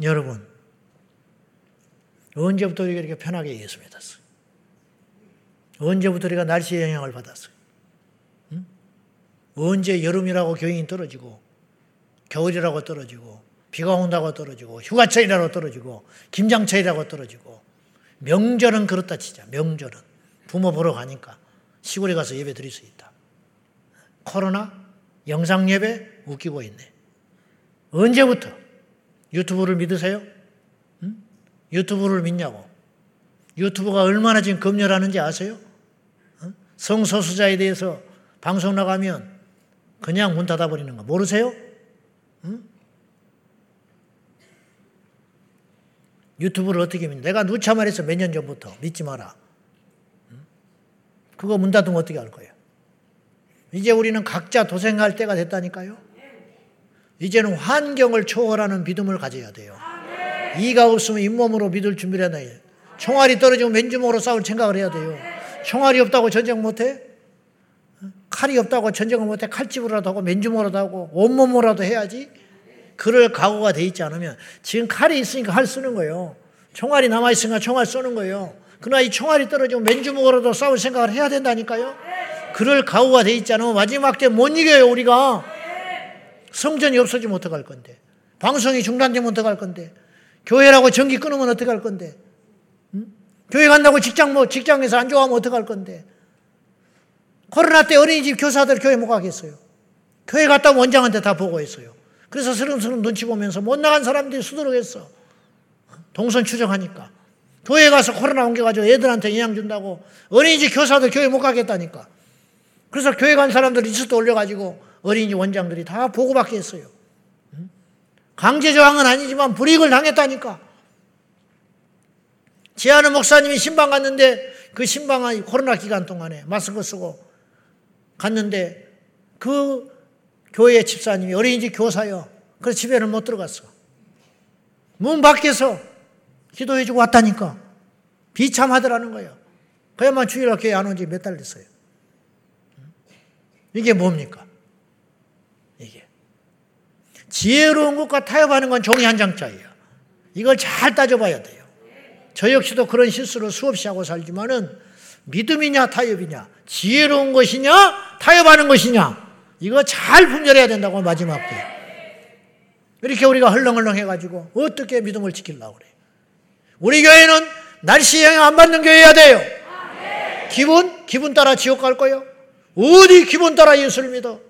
여러분 언제부터 우리가 이렇게 편하게 예수 믿었어요? 언제부터 우리가 날씨의 영향을 받았어요? 응? 언제 여름이라고 교인이 떨어지고 겨울이라고 떨어지고 비가 온다고 떨어지고 휴가철이라고 떨어지고 김장철이라고 떨어지고 명절은 그렇다 치자 명절은 부모 보러 가니까 시골에 가서 예배 드릴 수 있다. 코로나 영상 예배 웃기고 있네. 언제부터 유튜브를 믿으세요? 응? 유튜브를 믿냐고. 유튜브가 얼마나 지금 검열하는지 아세요? 성소수자에 대해서 방송 나가면 그냥 문 닫아버리는 거 모르세요? 응? 유튜브를 어떻게 믿냐? 내가 누차 말했어 몇년 전부터 믿지 마라. 그거 문 닫으면 어떻게 할 거예요? 이제 우리는 각자 도생할 때가 됐다니까요. 이제는 환경을 초월하는 믿음을 가져야 돼요. 이가 없으면 잇몸으로 믿을 준비를 해야 돼요. 총알이 떨어지면 맨주먹으로 싸울 생각을 해야 돼요. 총알이 없다고 전쟁 못해? 칼이 없다고 전쟁을 못해? 칼집으로라도 하고 맨주먹으로도 하고 온몸으로라도 해야지. 그럴 각오가 돼 있지 않으면 지금 칼이 있으니까 칼 쓰는 거예요. 총알이 남아 있으니까 총알 쏘는 거예요. 그러나 이 총알이 떨어지면 맨주먹으로도 싸울 생각을 해야 된다니까요. 그럴 각오가 돼 있지 않으면 마지막 때 못 이겨요, 우리가. 성전이 없어지면 어떡할 건데. 방송이 중단되면 어떡할 건데. 교회라고 전기 끊으면 어떡할 건데. 응? 교회 간다고 직장 뭐 직장에서 안 좋아하면 어떡할 건데. 코로나 때 어린이집 교사들 교회 못 가겠어요. 교회 갔다 원장한테 다 보고했어요. 그래서 스름스름 눈치 보면서 못 나간 사람들이 수두룩했어. 동선 추정하니까. 교회 가서 코로나 옮겨가지고 애들한테 영향 준다고 어린이집 교사도 교회 못 가겠다니까. 그래서 교회 간 사람들 리스트 올려가지고 어린이집 원장들이 다 보고받게 했어요. 강제 저항은 아니지만 불이익을 당했다니까. 제아는 목사님이 신방 갔는데 그 신방이 코로나 기간 동안에 마스크 쓰고 갔는데 그 교회 집사님이 어린이집 교사요. 그래서 집에는 못 들어갔어. 문 밖에서 기도해주고 왔다니까. 비참하더라는 거예요. 그야만 주일날 교회 안 온 지 몇 달 됐어요. 이게 뭡니까? 이게. 지혜로운 것과 타협하는 건 종이 한 장짜리예요. 이걸 잘 따져봐야 돼요. 저 역시도 그런 실수를 수없이 하고 살지만은 믿음이냐 타협이냐 지혜로운 것이냐 타협하는 것이냐 이거 잘 분별해야 된다고 마지막 때. 이렇게 우리가 헐렁헐렁 해가지고 어떻게 믿음을 지키려고 그래. 우리 교회는 날씨 영향 안 받는 교회야 돼요. 기분? 기분 따라 지옥 갈 거요? 어디 기분 따라 예수를 믿어?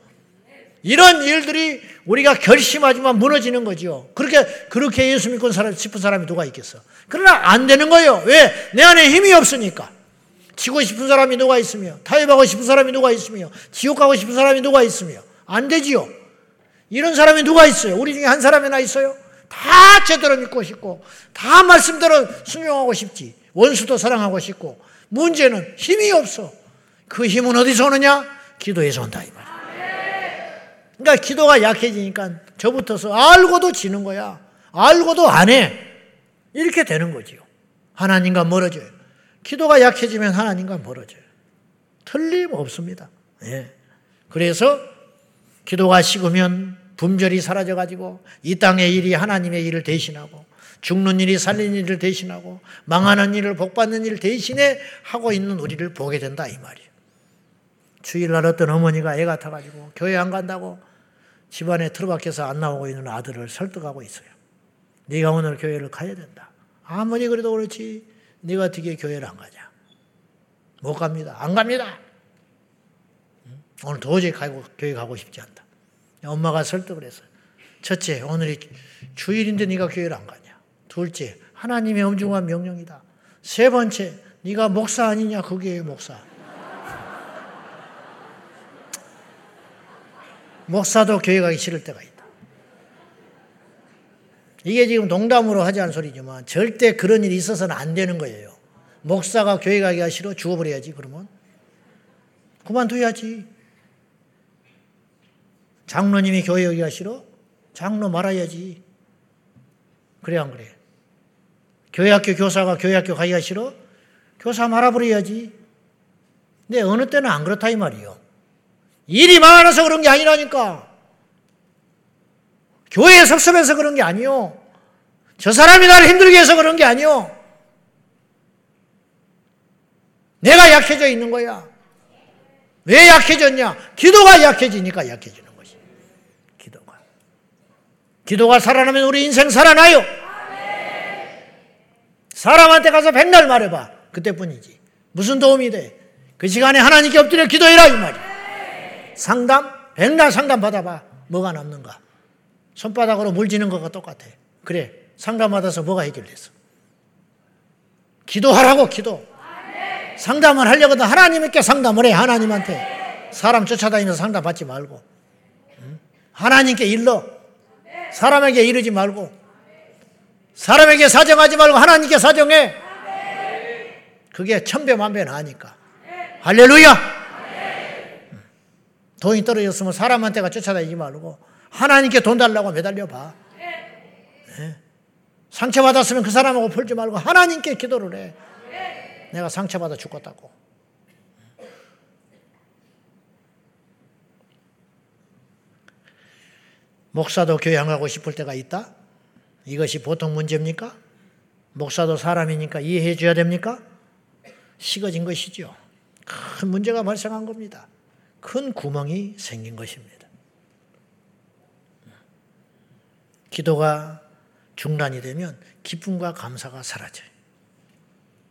이런 일들이 우리가 결심하지만 무너지는 거죠. 그렇게, 그렇게 예수 믿고 싶은 사람이 누가 있겠어? 그러나 안 되는 거예요. 왜? 내 안에 힘이 없으니까. 지고 싶은 사람이 누가 있으며, 타협하고 싶은 사람이 누가 있으며, 지옥 가고 싶은 사람이 누가 있으며, 안 되지요. 이런 사람이 누가 있어요? 우리 중에 한 사람이나 있어요? 다 제대로 믿고 싶고, 다 말씀대로 순종하고 싶지. 원수도 사랑하고 싶고, 문제는 힘이 없어. 그 힘은 어디서 오느냐? 기도에서 온다, 이 말이야. 그러니까 기도가 약해지니까 저부터서 알고도 지는 거야. 알고도 안 해. 이렇게 되는 거지요. 하나님과 멀어져요. 기도가 약해지면 하나님과 멀어져요. 틀림없습니다. 예. 그래서 기도가 식으면 분별이 사라져가지고 이 땅의 일이 하나님의 일을 대신하고 죽는 일이 살리는 일을 대신하고 망하는 일을 복받는 일을 대신에 하고 있는 우리를 보게 된다 이 말이에요. 주일날 어떤 어머니가 애가 타가지고 교회 안 간다고 집안에 틀어박혀서 안 나오고 있는 아들을 설득하고 있어요. 네가 오늘 교회를 가야 된다. 아무리 그래도 그렇지 네가 어떻게 교회를 안 가냐. 못 갑니다. 안 갑니다. 오늘 도저히 가고, 교회 가고 싶지 않다. 엄마가 설득을 했어요. 첫째, 오늘이 주일인데 네가 교회를 안 가냐. 둘째, 하나님의 엄중한 명령이다. 세 번째, 네가 목사 아니냐? 그게 목사. 목사도 교회 가기 싫을 때가 있다. 이게 지금 농담으로 하지 않은 소리지만 절대 그런 일이 있어서는 안 되는 거예요. 목사가 교회 가기가 싫어 죽어버려야지 그러면 그만둬야지. 장로님이 교회 가기가 싫어 장로 말아야지. 그래 안 그래? 교회 학교 교사가 교회 학교 가기가 싫어 교사 말아버려야지. 근데 어느 때는 안 그렇다 이 말이요. 일이 많아서 그런 게 아니라니까. 교회에 섭섭해서 그런 게 아니요. 저 사람이 나를 힘들게 해서 그런 게 아니요. 내가 약해져 있는 거야. 왜 약해졌냐? 기도가 약해지니까 약해지는 것이. 기도가. 기도가 살아나면 우리 인생 살아나요. 사람한테 가서 백날 말해봐. 그때뿐이지. 무슨 도움이 돼? 그 시간에 하나님께 엎드려 기도해라 이 말이야. 상담? 백날 상담 받아봐. 뭐가 남는가? 손바닥으로 물 지는 것과 똑같아. 그래. 상담 받아서 뭐가 해결됐어? 기도하라고 기도. 상담을 하려거든 하나님께 상담을 해 하나님한테 사람 쫓아다니면서 상담 받지 말고 하나님께 일러 사람에게 이르지 말고 사람에게 사정하지 말고 하나님께 사정해 그게 천배만배 나으니까 할렐루야 돈이 떨어졌으면 사람한테가 쫓아다니지 말고 하나님께 돈 달라고 매달려 봐 네. 상처받았으면 그 사람하고 풀지 말고 하나님께 기도를 해 내가 상처받아 죽었다고. 목사도 교양하고 싶을 때가 있다? 이것이 보통 문제입니까? 목사도 사람이니까 이해해 줘야 됩니까? 식어진 것이죠. 큰 문제가 발생한 겁니다. 큰 구멍이 생긴 것입니다. 기도가 중단이 되면 기쁨과 감사가 사라져요.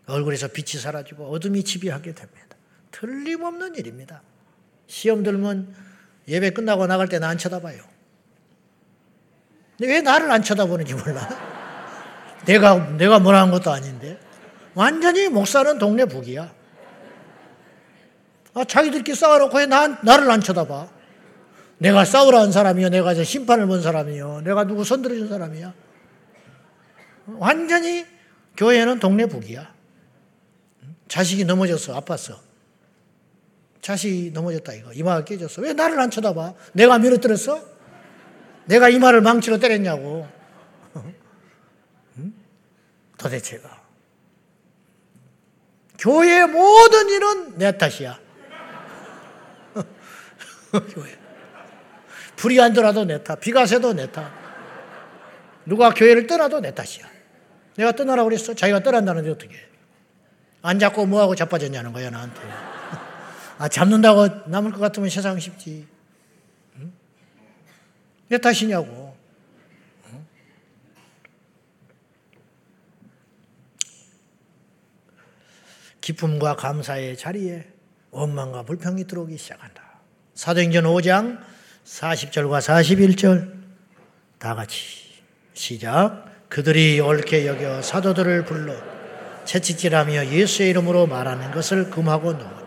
얼굴에서 빛이 사라지고 어둠이 지배하게 됩니다. 틀림없는 일입니다. 시험 들면 예배 끝나고 나갈 때나안 쳐다봐요. 왜 나를 안 쳐다보는지 몰라. [laughs] 내가, 내가 뭐라 한 것도 아닌데. 완전히 목사는 동네 북이야. 아, 자기들끼리 싸워놓고 왜 나, 나를 안 쳐다봐? 내가 싸우라는 사람이요. 내가 저 심판을 본 사람이요. 내가 누구 손들어 준 사람이야. 완전히 교회는 동네 북이야. 자식이 넘어졌어. 아팠어. 자식이 넘어졌다 이거. 이마가 깨졌어. 왜 나를 안 쳐다봐? 내가 밀어뜨렸어? 내가 이마를 망치로 때렸냐고. 도대체가. 교회의 모든 일은 내 탓이야. [laughs] 교회. 불이 안 들어도 내 탓. 비가 새도 내 탓. 누가 교회를 떠나도 내 탓이야. 내가 떠나라고 그랬어. 자기가 떠난다는데 어떻게 해. 안 잡고 뭐하고 자빠졌냐는 거야, 나한테. [laughs] 아, 잡는다고 남을 것 같으면 세상 쉽지. 응? 내 탓이냐고. 응? 기쁨과 감사의 자리에 원망과 불평이 들어오기 시작한다. 사도행전 5장 40절과 41절 다 같이 시작. 그들이 옳게 여겨 사도들을 불러 채찍질하며 예수의 이름으로 말하는 것을 금하고 놓은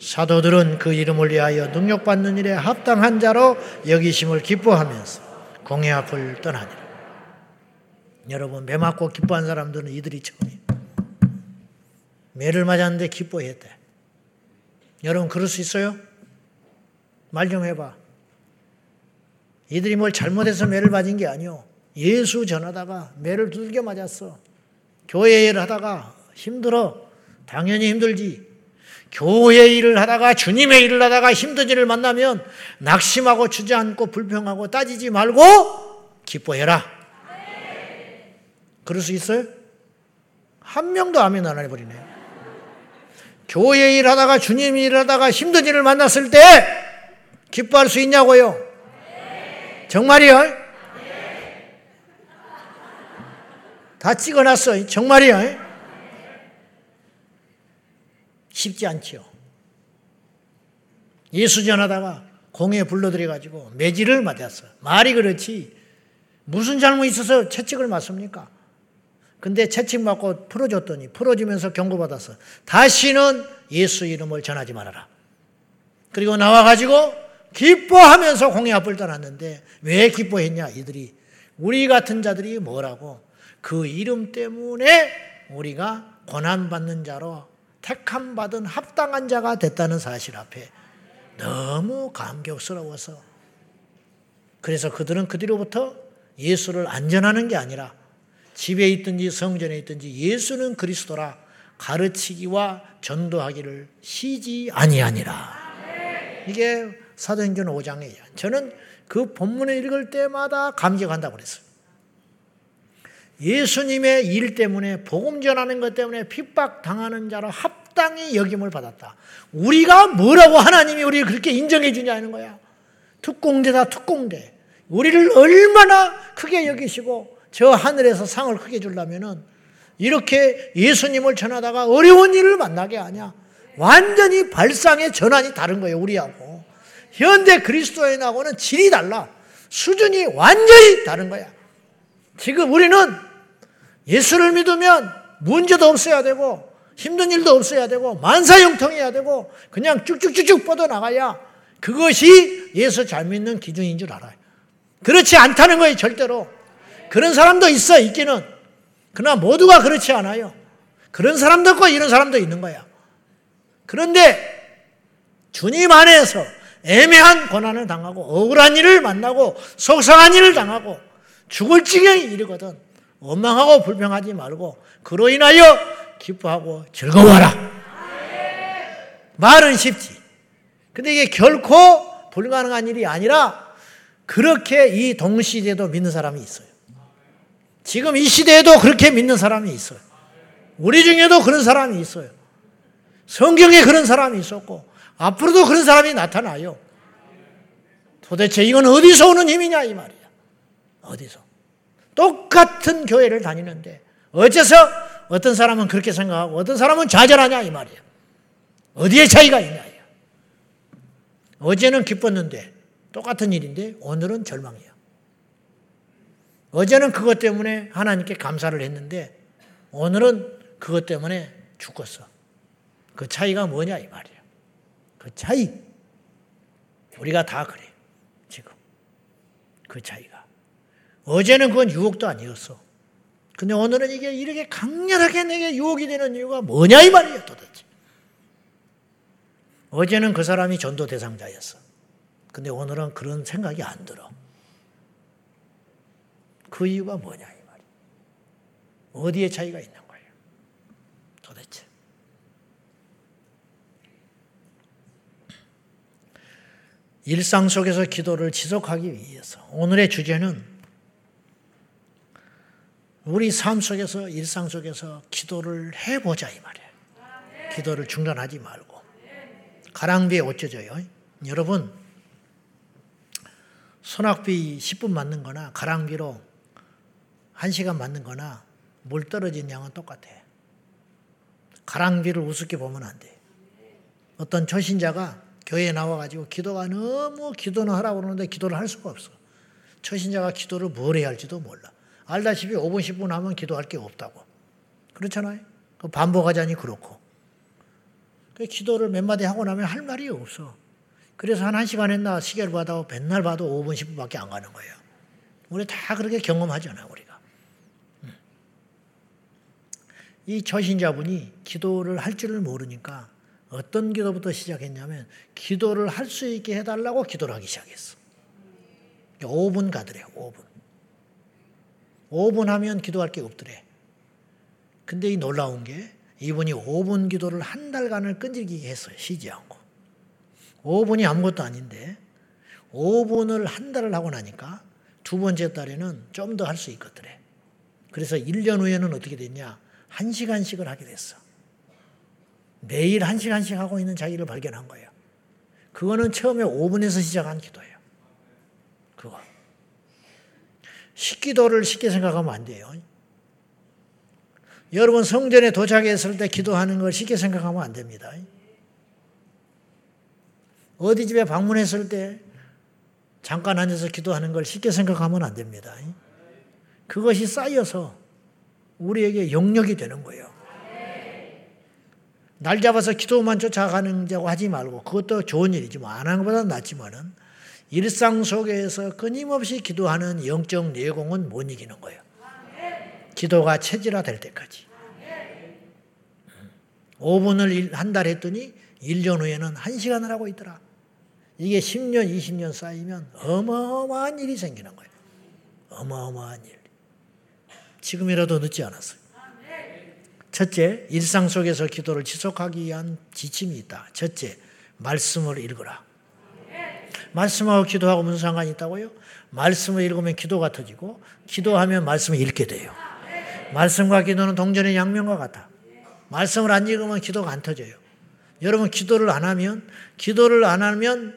사도들은 그 이름을 위하여 능력받는 일에 합당한 자로 여기심을 기뻐하면서 공회 앞을 떠나니라. 여러분 매 맞고 기뻐한 사람들은 이들이 처음이에요. 매를 맞았는데 기뻐했대. 여러분 그럴 수 있어요? 말 좀 해봐. 이들이 뭘 잘못해서 매를 맞은 게 아니오. 예수 전하다가 매를 두들겨 맞았어. 교회 일을 하다가 힘들어. 당연히 힘들지. 교회 일을 하다가 주님의 일을 하다가 힘든 일을 만나면 낙심하고 주저앉고 불평하고 따지지 말고 기뻐해라. 그럴 수 있어요? 한 명도 아멘 안 해버리네. 교회 일 하다가 주님 일 하다가 힘든 일을 만났을 때 기뻐할 수 있냐고요? 정말이요? 다 찍어놨어. 정말이야. 쉽지 않지요. 예수 전하다가 공에 불러들여가지고 매질을 맞았어. 말이 그렇지 무슨 잘못 있어서 채찍을 맞습니까? 근데 채찍 맞고 풀어줬더니 풀어주면서 경고받아서 다시는 예수 이름을 전하지 말아라. 그리고 나와가지고 기뻐하면서 공약불 떠났는데 왜 기뻐했냐? 이들이 우리 같은 자들이 뭐라고 그 이름 때문에 우리가 고난 받는 자로 택함 받은 합당한 자가 됐다는 사실 앞에 너무 감격스러워서 그래서 그들은 그 뒤로부터 예수를 안전하는 게 아니라 집에 있든지 성전에 있든지 예수는 그리스도라 가르치기와 전도하기를 쉬지 아니하니라. 이게 사도행전 5장이에요. 저는 그 본문을 읽을 때마다 감격한다고 그랬어요. 예수님의 일 때문에 복음 전하는 것 때문에 핍박 당하는 자로 합당히 여김을 받았다. 우리가 뭐라고 하나님이 우리를 그렇게 인정해 주냐는 거야. 특공대다 특공대. 우리를 얼마나 크게 여기시고 저 하늘에서 상을 크게 주려면은 이렇게 예수님을 전하다가 어려운 일을 만나게 하냐. 완전히 발상의 전환이 다른 거예요, 우리하고. 현대 그리스도인하고는 질이 달라. 수준이 완전히 다른 거야. 지금 우리는 예수를 믿으면 문제도 없어야 되고 힘든 일도 없어야 되고 만사형통해야 되고 그냥 쭉쭉쭉쭉 뻗어나가야 그것이 예수 잘 믿는 기준인 줄 알아요. 그렇지 않다는 거예요, 절대로. 그런 사람도 있어, 있기는. 그러나 모두가 그렇지 않아요. 그런 사람도 있고 이런 사람도 있는 거야. 그런데 주님 안에서 애매한 고난을 당하고 억울한 일을 만나고 속상한 일을 당하고 죽을 지경에 이르거든 원망하고 불평하지 말고 그로 인하여 기뻐하고 즐거워하라. 말은 쉽지. 근데 이게 결코 불가능한 일이 아니라 그렇게 이 동시대도 믿는 사람이 있어요. 지금 이 시대에도 그렇게 믿는 사람이 있어요. 우리 중에도 그런 사람이 있어요. 성경에 그런 사람이 있었고 앞으로도 그런 사람이 나타나요. 도대체 이건 어디서 오는 힘이냐 이 말이야. 어디서? 똑같은 교회를 다니는데 어째서 어떤 사람은 그렇게 생각하고 어떤 사람은 좌절하냐 이 말이야. 어디에 차이가 있냐. 어제는 기뻤는데 똑같은 일인데 오늘은 절망이야. 어제는 그것 때문에 하나님께 감사를 했는데 오늘은 그것 때문에 죽었어. 그 차이가 뭐냐 이 말이야. 그 차이. 우리가 다 그래. 지금. 그 차이가. 어제는 그건 유혹도 아니었어. 근데 오늘은 이게 이렇게 강렬하게 내게 유혹이 되는 이유가 뭐냐 이 말이야 도대체. 어제는 그 사람이 전도 대상자였어. 근데 오늘은 그런 생각이 안 들어. 그 이유가 뭐냐 이 말이야. 어디에 차이가 있는 거예요? 도대체. 일상 속에서 기도를 지속하기 위해서 오늘의 주제는 우리 삶 속에서 일상 속에서 기도를 해보자 이 말이에요. 기도를 중단하지 말고 가랑비에 어쩌져요. 여러분 소낙비 10분 맞는 거나 가랑비로 1시간 맞는 거나 물 떨어진 양은 똑같아. 가랑비를 우습게 보면 안 돼. 어떤 초신자가 교회에 나와가지고 기도가 너무 기도는 하라고 그러는데 기도를 할 수가 없어. 초신자가 기도를 뭘 해야 할지도 몰라. 알다시피 5분, 10분 하면 기도할 게 없다고. 그렇잖아요. 그 반복하자니 그렇고. 그 기도를 몇 마디 하고 나면 할 말이 없어. 그래서 한 1시간 했나 시계를 봐도 맨날 봐도 5분, 10분밖에 안 가는 거예요. 우리 다 그렇게 경험하잖아요, 우리가. 음. 이 처신자분이 기도를 할 줄을 모르니까 어떤 기도부터 시작했냐면 기도를 할 수 있게 해달라고 기도를 하기 시작했어. 5분 가더래요, 5분. 5분 하면 기도할 게 없더래. 근데 이 놀라운 게 이분이 5분 기도를 한 달간을 끈질기게 했어요. 쉬지 않고. 5분이 아무것도 아닌데 5분을 한 달을 하고 나니까 두 번째 달에는 좀 더 할 수 있거든요. 그래서 1년 후에는 어떻게 됐냐? 1시간씩을 하게 됐어. 매일 1시간씩 하고 있는 자기를 발견한 거예요. 그거는 처음에 5분에서 시작한 기도예요. 그거. 식기도를 쉽게 생각하면 안 돼요. 여러분 성전에 도착했을 때 기도하는 걸 쉽게 생각하면 안 됩니다. 어디 집에 방문했을 때 잠깐 앉아서 기도하는 걸 쉽게 생각하면 안 됩니다. 그것이 쌓여서 우리에게 영역이 되는 거예요. 날 잡아서 기도만 쫓아가는 자고 하지 말고 그것도 좋은 일이지 뭐 안 하는 것보다 낫지만은 일상 속에서 끊임없이 기도하는 영적 내공은 못 이기는 거예요. 기도가 체질화 될 때까지. 5분을 한 달 했더니 1년 후에는 1시간을 하고 있더라. 이게 10년, 20년 쌓이면 어마어마한 일이 생기는 거예요. 어마어마한 일. 지금이라도 늦지 않았어요. 첫째, 일상 속에서 기도를 지속하기 위한 지침이 있다. 첫째, 말씀을 읽으라. 말씀하고 기도하고 무슨 상관이 있다고요? 말씀을 읽으면 기도가 터지고, 기도하면 말씀을 읽게 돼요. 말씀과 기도는 동전의 양면과 같아. 말씀을 안 읽으면 기도가 안 터져요. 여러분, 기도를 안 하면, 기도를 안 하면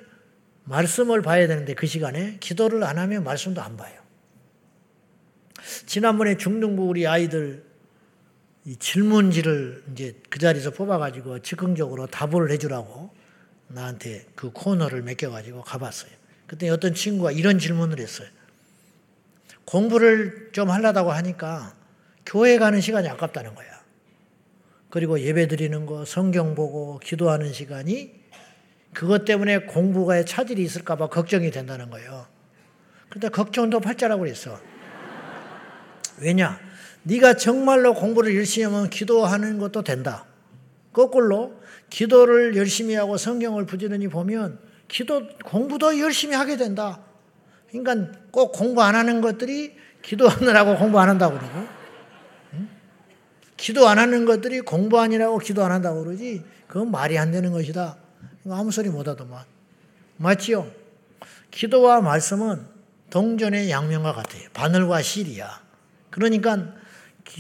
말씀을 봐야 되는데 그 시간에 기도를 안 하면 말씀도 안 봐요. 지난번에 중등부 우리 아이들 질문지를 이제 그 자리에서 뽑아가지고 즉흥적으로 답을 해주라고 나한테 그 코너를 맡겨가지고 가봤어요. 그때 어떤 친구가 이런 질문을 했어요. 공부를 좀 하려다고 하니까 교회 가는 시간이 아깝다는 거야. 그리고 예배 드리는 거, 성경 보고 기도하는 시간이 그것 때문에 공부가에 차질이 있을까봐 걱정이 된다는 거예요. 근데 걱정도 팔자라고 그랬어. 왜냐? 네가 정말로 공부를 열심히 하면 기도하는 것도 된다. 거꾸로 기도를 열심히 하고 성경을 부지런히 보면 기도 공부도 열심히 하게 된다. 그러니까 꼭 공부 안 하는 것들이 기도하느라고 공부 안 한다고 그러고 응? 기도 안 하는 것들이 공부 아니라고 기도 안 한다고 그러지 그건 말이 안 되는 것이다. 아무 소리 못 하더만. 맞지요? 기도와 말씀은 동전의 양면과 같아요. 바늘과 실이야. 그러니까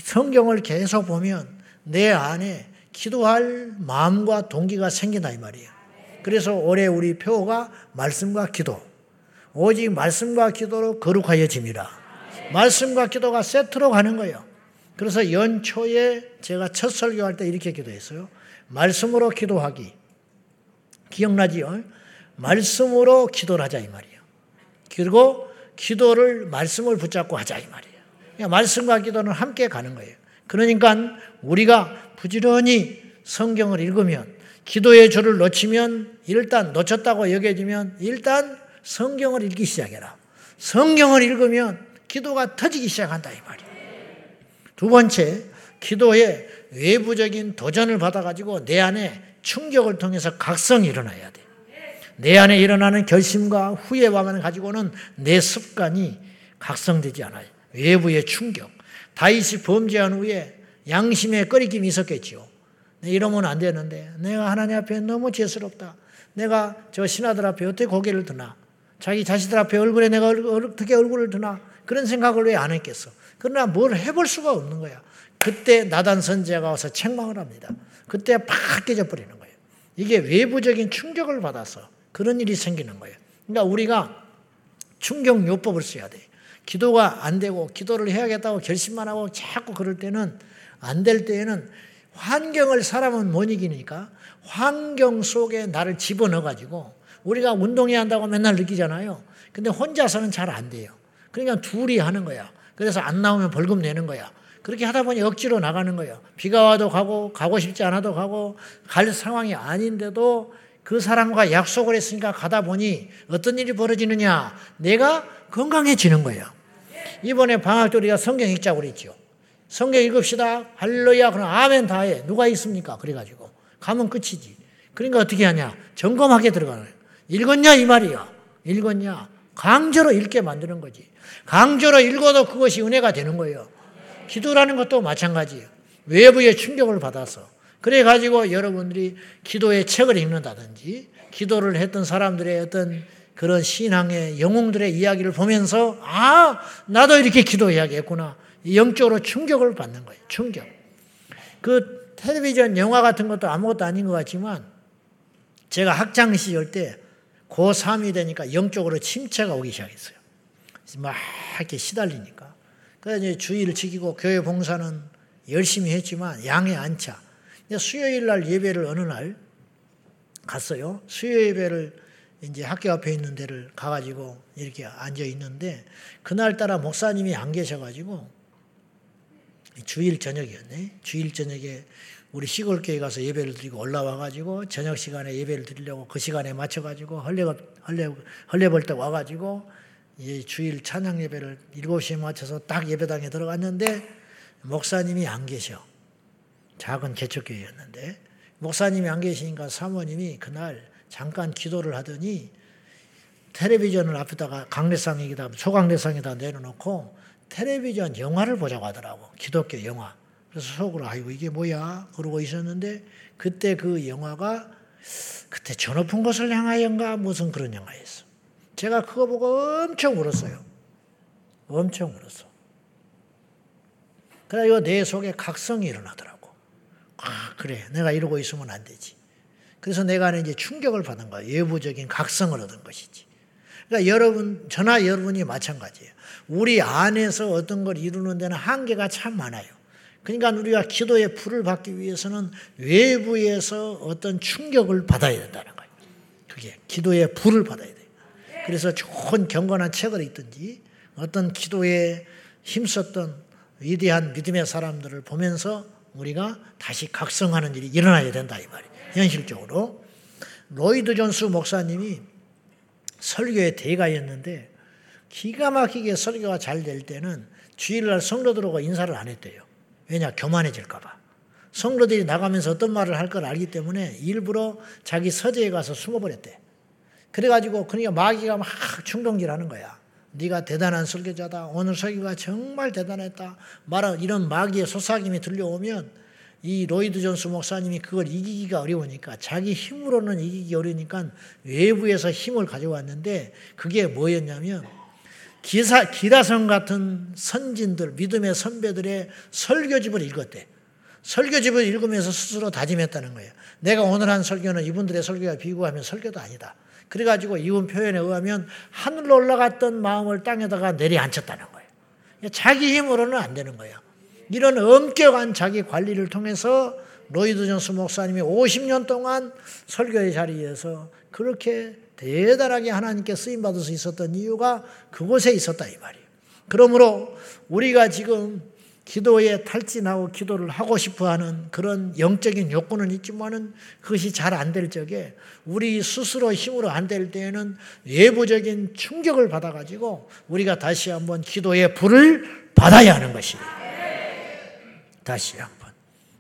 성경을 계속 보면 내 안에 기도할 마음과 동기가 생긴다 이 말이에요. 그래서 올해 우리 표가 말씀과 기도. 오직 말씀과 기도로 거룩하여짐이라. 말씀과 기도가 세트로 가는 거예요. 그래서 연초에 제가 첫 설교할 때 이렇게 기도했어요. 말씀으로 기도하기. 기억나지요? 말씀으로 기도를 하자 이 말이에요. 그리고 기도를 말씀을 붙잡고 하자 이 말이에요. 말씀과 기도는 함께 가는 거예요. 그러니까 우리가 부지런히 성경을 읽으면 기도의 줄을 놓치면 일단 놓쳤다고 여겨지면 일단 성경을 읽기 시작해라. 성경을 읽으면 기도가 터지기 시작한다 이 말이에요. 두 번째, 기도에 외부적인 도전을 받아가지고 내 안에 충격을 통해서 각성이 일어나야 돼. 내 안에 일어나는 결심과 후회감을 가지고는 내 습관이 각성되지 않아요. 외부의 충격. 다윗이 범죄한 후에 양심의 꺼리낌이 있었겠지요. 이러면 안 되는데 내가 하나님 앞에 너무 죄스럽다. 내가 저 신하들 앞에 어떻게 고개를 드나. 자기 자식들 앞에 얼굴에 내가 어떻게 얼굴을 드나. 그런 생각을 왜 안 했겠어. 그러나 뭘 해볼 수가 없는 거야. 그때 나단 선제가 와서 책망을 합니다. 그때 팍 깨져버리는 거예요. 이게 외부적인 충격을 받아서 그런 일이 생기는 거예요. 그러니까 우리가 충격 요법을 써야 돼. 기도가 안 되고 기도를 해야겠다고 결심만 하고 자꾸 그럴 때는 안 될 때에는 환경을 사람은 못 이기니까 환경 속에 나를 집어넣어 가지고 우리가 운동해야 한다고 맨날 느끼잖아요. 근데 혼자서는 잘 안 돼요. 그러니까 둘이 하는 거야. 그래서 안 나오면 벌금 내는 거야. 그렇게 하다 보니 억지로 나가는 거예요. 비가 와도 가고 가고 싶지 않아도 가고 갈 상황이 아닌데도 그 사람과 약속을 했으니까 가다 보니 어떤 일이 벌어지느냐? 내가 건강해지는 거예요. 이번에 방학 때 우리가 성경 읽자고 그랬죠. 성경 읽읍시다. 할렐루야. 그럼 아멘 다 해. 누가 있습니까? 그래가지고. 가면 끝이지. 그러니까 어떻게 하냐. 점검하게 들어가는 거예요. 읽었냐? 이 말이야. 읽었냐? 강제로 읽게 만드는 거지. 강제로 읽어도 그것이 은혜가 되는 거예요. 기도라는 것도 마찬가지예요. 외부의 충격을 받아서. 그래가지고 여러분들이 기도의 책을 읽는다든지, 기도를 했던 사람들의 어떤 그런 신앙의 영웅들의 이야기를 보면서 아 나도 이렇게 기도해야겠구나 영적으로 충격을 받는 거예요. 충격. 그 텔레비전 영화 같은 것도 아무것도 아닌 것 같지만 제가 학창 시절 때 고3이 되니까 영적으로 침체가 오기 시작했어요. 막 이렇게 시달리니까. 그래서 이제 주의를 지키고 교회 봉사는 열심히 했지만 양에 안 차. 수요일 날 예배를 어느 날 갔어요. 수요 예배를 이제 학교 앞에 있는 데를 가가지고 이렇게 앉아 있는데 그날따라 목사님이 안 계셔가지고 주일 저녁이었네. 주일 저녁에 우리 시골교회 가서 예배를 드리고 올라와가지고 저녁 시간에 예배를 드리려고 그 시간에 맞춰가지고 헐레 헐레 헐레벌떡 와가지고 이 주일 찬양 예배를 7시에 맞춰서 딱 예배당에 들어갔는데 목사님이 안 계셔. 작은 개척교회였는데 목사님이 안 계시니까 사모님이 그날 잠깐 기도를 하더니 텔레비전을 앞에다가 강례상에다 소강례상에다 내려놓고 텔레비전 영화를 보자고 하더라고. 기독교 영화. 그래서 속으로 아이고 이게 뭐야 그러고 있었는데 그때 그 영화가 그때 저 높은 곳을 향하여인가 무슨 그런 영화였어. 제가 그거 보고 엄청 울었어요. 엄청 울었어. 그래가 내 속에 각성이 일어나더라고. 아, 그래. 내가 이러고 있으면 안 되지. 그래서 내가 이제 충격을 받은 거야. 외부적인 각성을 얻은 것이지. 그러니까 여러분, 저나 여러분이 마찬가지예요. 우리 안에서 어떤 걸 이루는 데는 한계가 참 많아요. 그러니까 우리가 기도의 불을 받기 위해서는 외부에서 어떤 충격을 받아야 된다는 거예요. 그게 기도의 불을 받아야 돼요. 그래서 좋은 경건한 책을 읽든지 어떤 기도에 힘썼던 위대한 믿음의 사람들을 보면서 우리가 다시 각성하는 일이 일어나야 된다 이 말이에요. 현실적으로 로이드 존스 목사님이 설교의 대가였는데 기가 막히게 설교가 잘 될 때는 주일날 성도들하고 인사를 안 했대요. 왜냐? 교만해질까 봐. 성도들이 나가면서 어떤 말을 할 걸 알기 때문에 일부러 자기 서재에 가서 숨어버렸대. 그래가지고 그러니까 마귀가 막 충동질 하는 거야. 네가 대단한 설교자다. 오늘 설교가 정말 대단했다. 말한 이런 마귀의 소사김이 들려오면 이 로이드 존스 목사님이 그걸 이기기가 어려우니까 자기 힘으로는 이기기 어려우니까 외부에서 힘을 가져왔는데 그게 뭐였냐면 기사, 기라성 같은 선진들, 믿음의 선배들의 설교집을 읽었대. 설교집을 읽으면서 스스로 다짐했다는 거예요. 내가 오늘 한 설교는 이분들의 설교와 비교하면 설교도 아니다. 그래가지고 이분 표현에 의하면 하늘로 올라갔던 마음을 땅에다가 내려앉혔다는 거예요. 자기 힘으로는 안 되는 거예요. 이런 엄격한 자기 관리를 통해서 로이드 존스 목사님이 50년 동안 설교의 자리에서 그렇게 대단하게 하나님께 쓰임 받을 수 있었던 이유가 그곳에 있었다 이 말이에요. 그러므로 우리가 지금 기도에 탈진하고 기도를 하고 싶어 하는 그런 영적인 욕구는 있지만은 그것이 잘 안 될 적에 우리 스스로 힘으로 안 될 때에는 외부적인 충격을 받아가지고 우리가 다시 한번 기도의 불을 받아야 하는 것이에요. 다시 한번.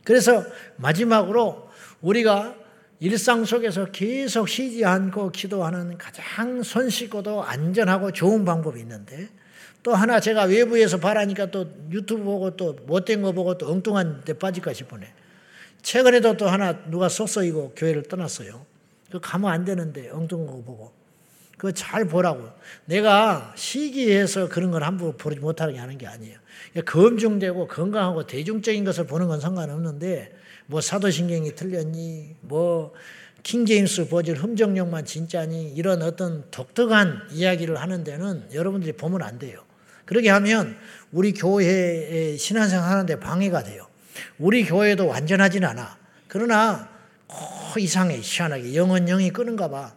그래서 마지막으로 우리가 일상 속에서 계속 쉬지 않고 기도하는 가장 손쉽고도 안전하고 좋은 방법이 있는데 또 하나 제가 외부에서 바라니까 또 유튜브 보고 또 못된 거 보고 또 엉뚱한 데 빠질까 싶으네. 최근에도 또 하나 누가 속썩이고 교회를 떠났어요. 그 가면 안 되는데 엉뚱한 거 보고. 그거 잘 보라고. 내가 시기해서 그런 걸 함부로 보지 못하게 하는 게 아니에요. 검증되고 건강하고 대중적인 것을 보는 건 상관없는데 뭐 사도신경이 틀렸니? 뭐 킹제임스 버전 흠정령만 진짜니? 이런 어떤 독특한 이야기를 하는 데는 여러분들이 보면 안 돼요. 그러게 하면 우리 교회의 신앙생활 하는데 방해가 돼요. 우리 교회도 완전하진 않아. 그러나 꼭 이상해, 희한하게. 영은 영이 끄는가 봐.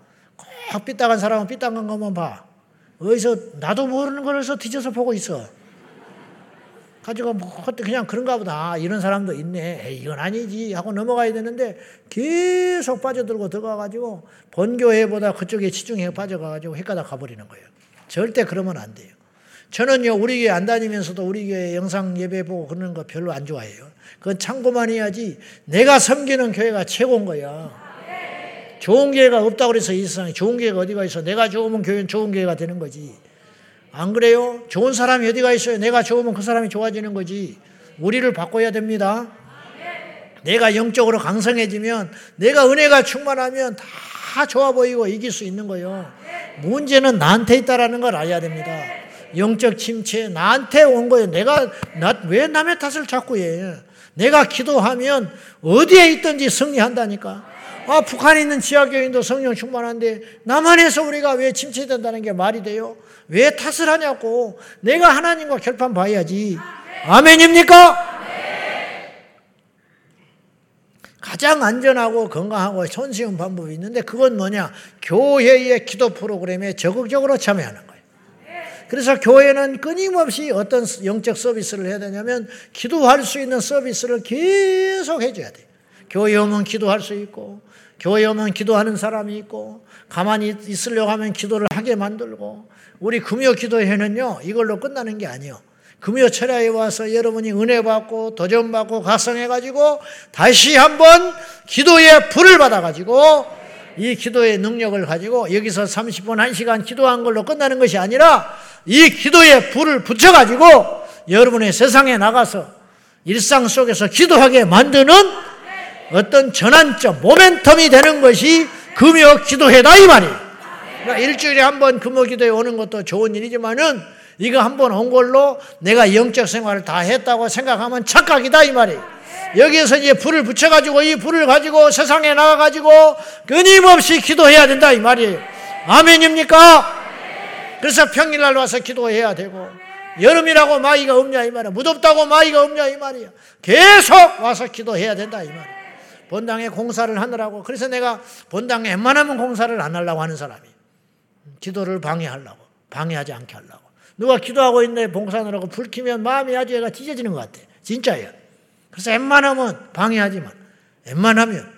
꼭 삐딱한 사람은 삐딱한 것만 봐. 어디서 나도 모르는 걸서 뒤져서 보고 있어. 가지고 뭐 그냥 그런가 보다 이런 사람도 있네. 에이, 이건 아니지 하고 넘어가야 되는데 계속 빠져들고 들어가가지고 본교회보다 그쪽에 치중해 빠져가가지고 헷가다 가버리는 거예요. 절대 그러면 안 돼요. 저는요 우리 교회 안 다니면서도 우리 교회 영상 예배 보고 그러는 거 별로 안 좋아해요. 그건 참고만 해야지 내가 섬기는 교회가 최고인 거야. 좋은 교회가 없다고 그래서 이 세상에 좋은 교회가 어디가 있어. 내가 좋으면 교회는 좋은 교회가 되는 거지. 안 그래요? 좋은 사람이 어디가 있어요? 내가 좋으면 그 사람이 좋아지는 거지. 우리를 바꿔야 됩니다. 내가 영적으로 강성해지면, 내가 은혜가 충만하면 다 좋아 보이고 이길 수 있는 거예요. 문제는 나한테 있다라는 걸 알아야 됩니다. 영적 침체, 나한테 온 거예요. 내가, 나, 왜 남의 탓을 자꾸 해? 내가 기도하면 어디에 있든지 승리한다니까. 아, 북한에 있는 지하교인도 성령 충만한데 남한에서 우리가 왜 침체된다는 게 말이 돼요? 왜 탓을 하냐고. 내가 하나님과 결판 봐야지. 아멘입니까? 가장 안전하고 건강하고 손쉬운 방법이 있는데 그건 뭐냐? 교회의 기도 프로그램에 적극적으로 참여하는 거예요. 그래서 교회는 끊임없이 어떤 영적 서비스를 해야 되냐면 기도할 수 있는 서비스를 계속 해줘야 돼요. 교회 오면 기도할 수 있고 교회 오면 기도하는 사람이 있고 가만히 있으려고 하면 기도를 하게 만들고 우리 금요 기도회는요 이걸로 끝나는 게 아니에요. 금요 철야에 와서 여러분이 은혜 받고 도전 받고 각성해 가지고 다시 한번 기도의 불을 받아 가지고 이 기도의 능력을 가지고 여기서 30분 1시간 기도한 걸로 끝나는 것이 아니라 이 기도의 불을 붙여 가지고 여러분의 세상에 나가서 일상 속에서 기도하게 만드는 어떤 전환점, 모멘텀이 되는 것이 금요 기도회다 이 말이에요. 그러니까 일주일에 한 번 금요 기도에 오는 것도 좋은 일이지만은 이거 한 번 온 걸로 내가 영적 생활을 다 했다고 생각하면 착각이다 이 말이에요. 여기에서 이제 불을 붙여가지고 이 불을 가지고 세상에 나가가지고 끊임없이 기도해야 된다 이 말이에요. 아멘입니까? 그래서 평일날 와서 기도해야 되고 여름이라고 마이가 없냐 이 말이야. 무덥다고 마이가 없냐 이 말이야. 계속 와서 기도해야 된다 이 말이야. 본당에 공사를 하느라고 그래서 내가 본당에 웬만하면 공사를 안 하려고 하는 사람이 기도를 방해하려고 방해하지 않게 하려고 누가 기도하고 있는데 봉사하느라고 불 켜면 마음이 아주 애가 찢어지는 것 같아 진짜예요 그래서 웬만하면 방해하지만 웬만하면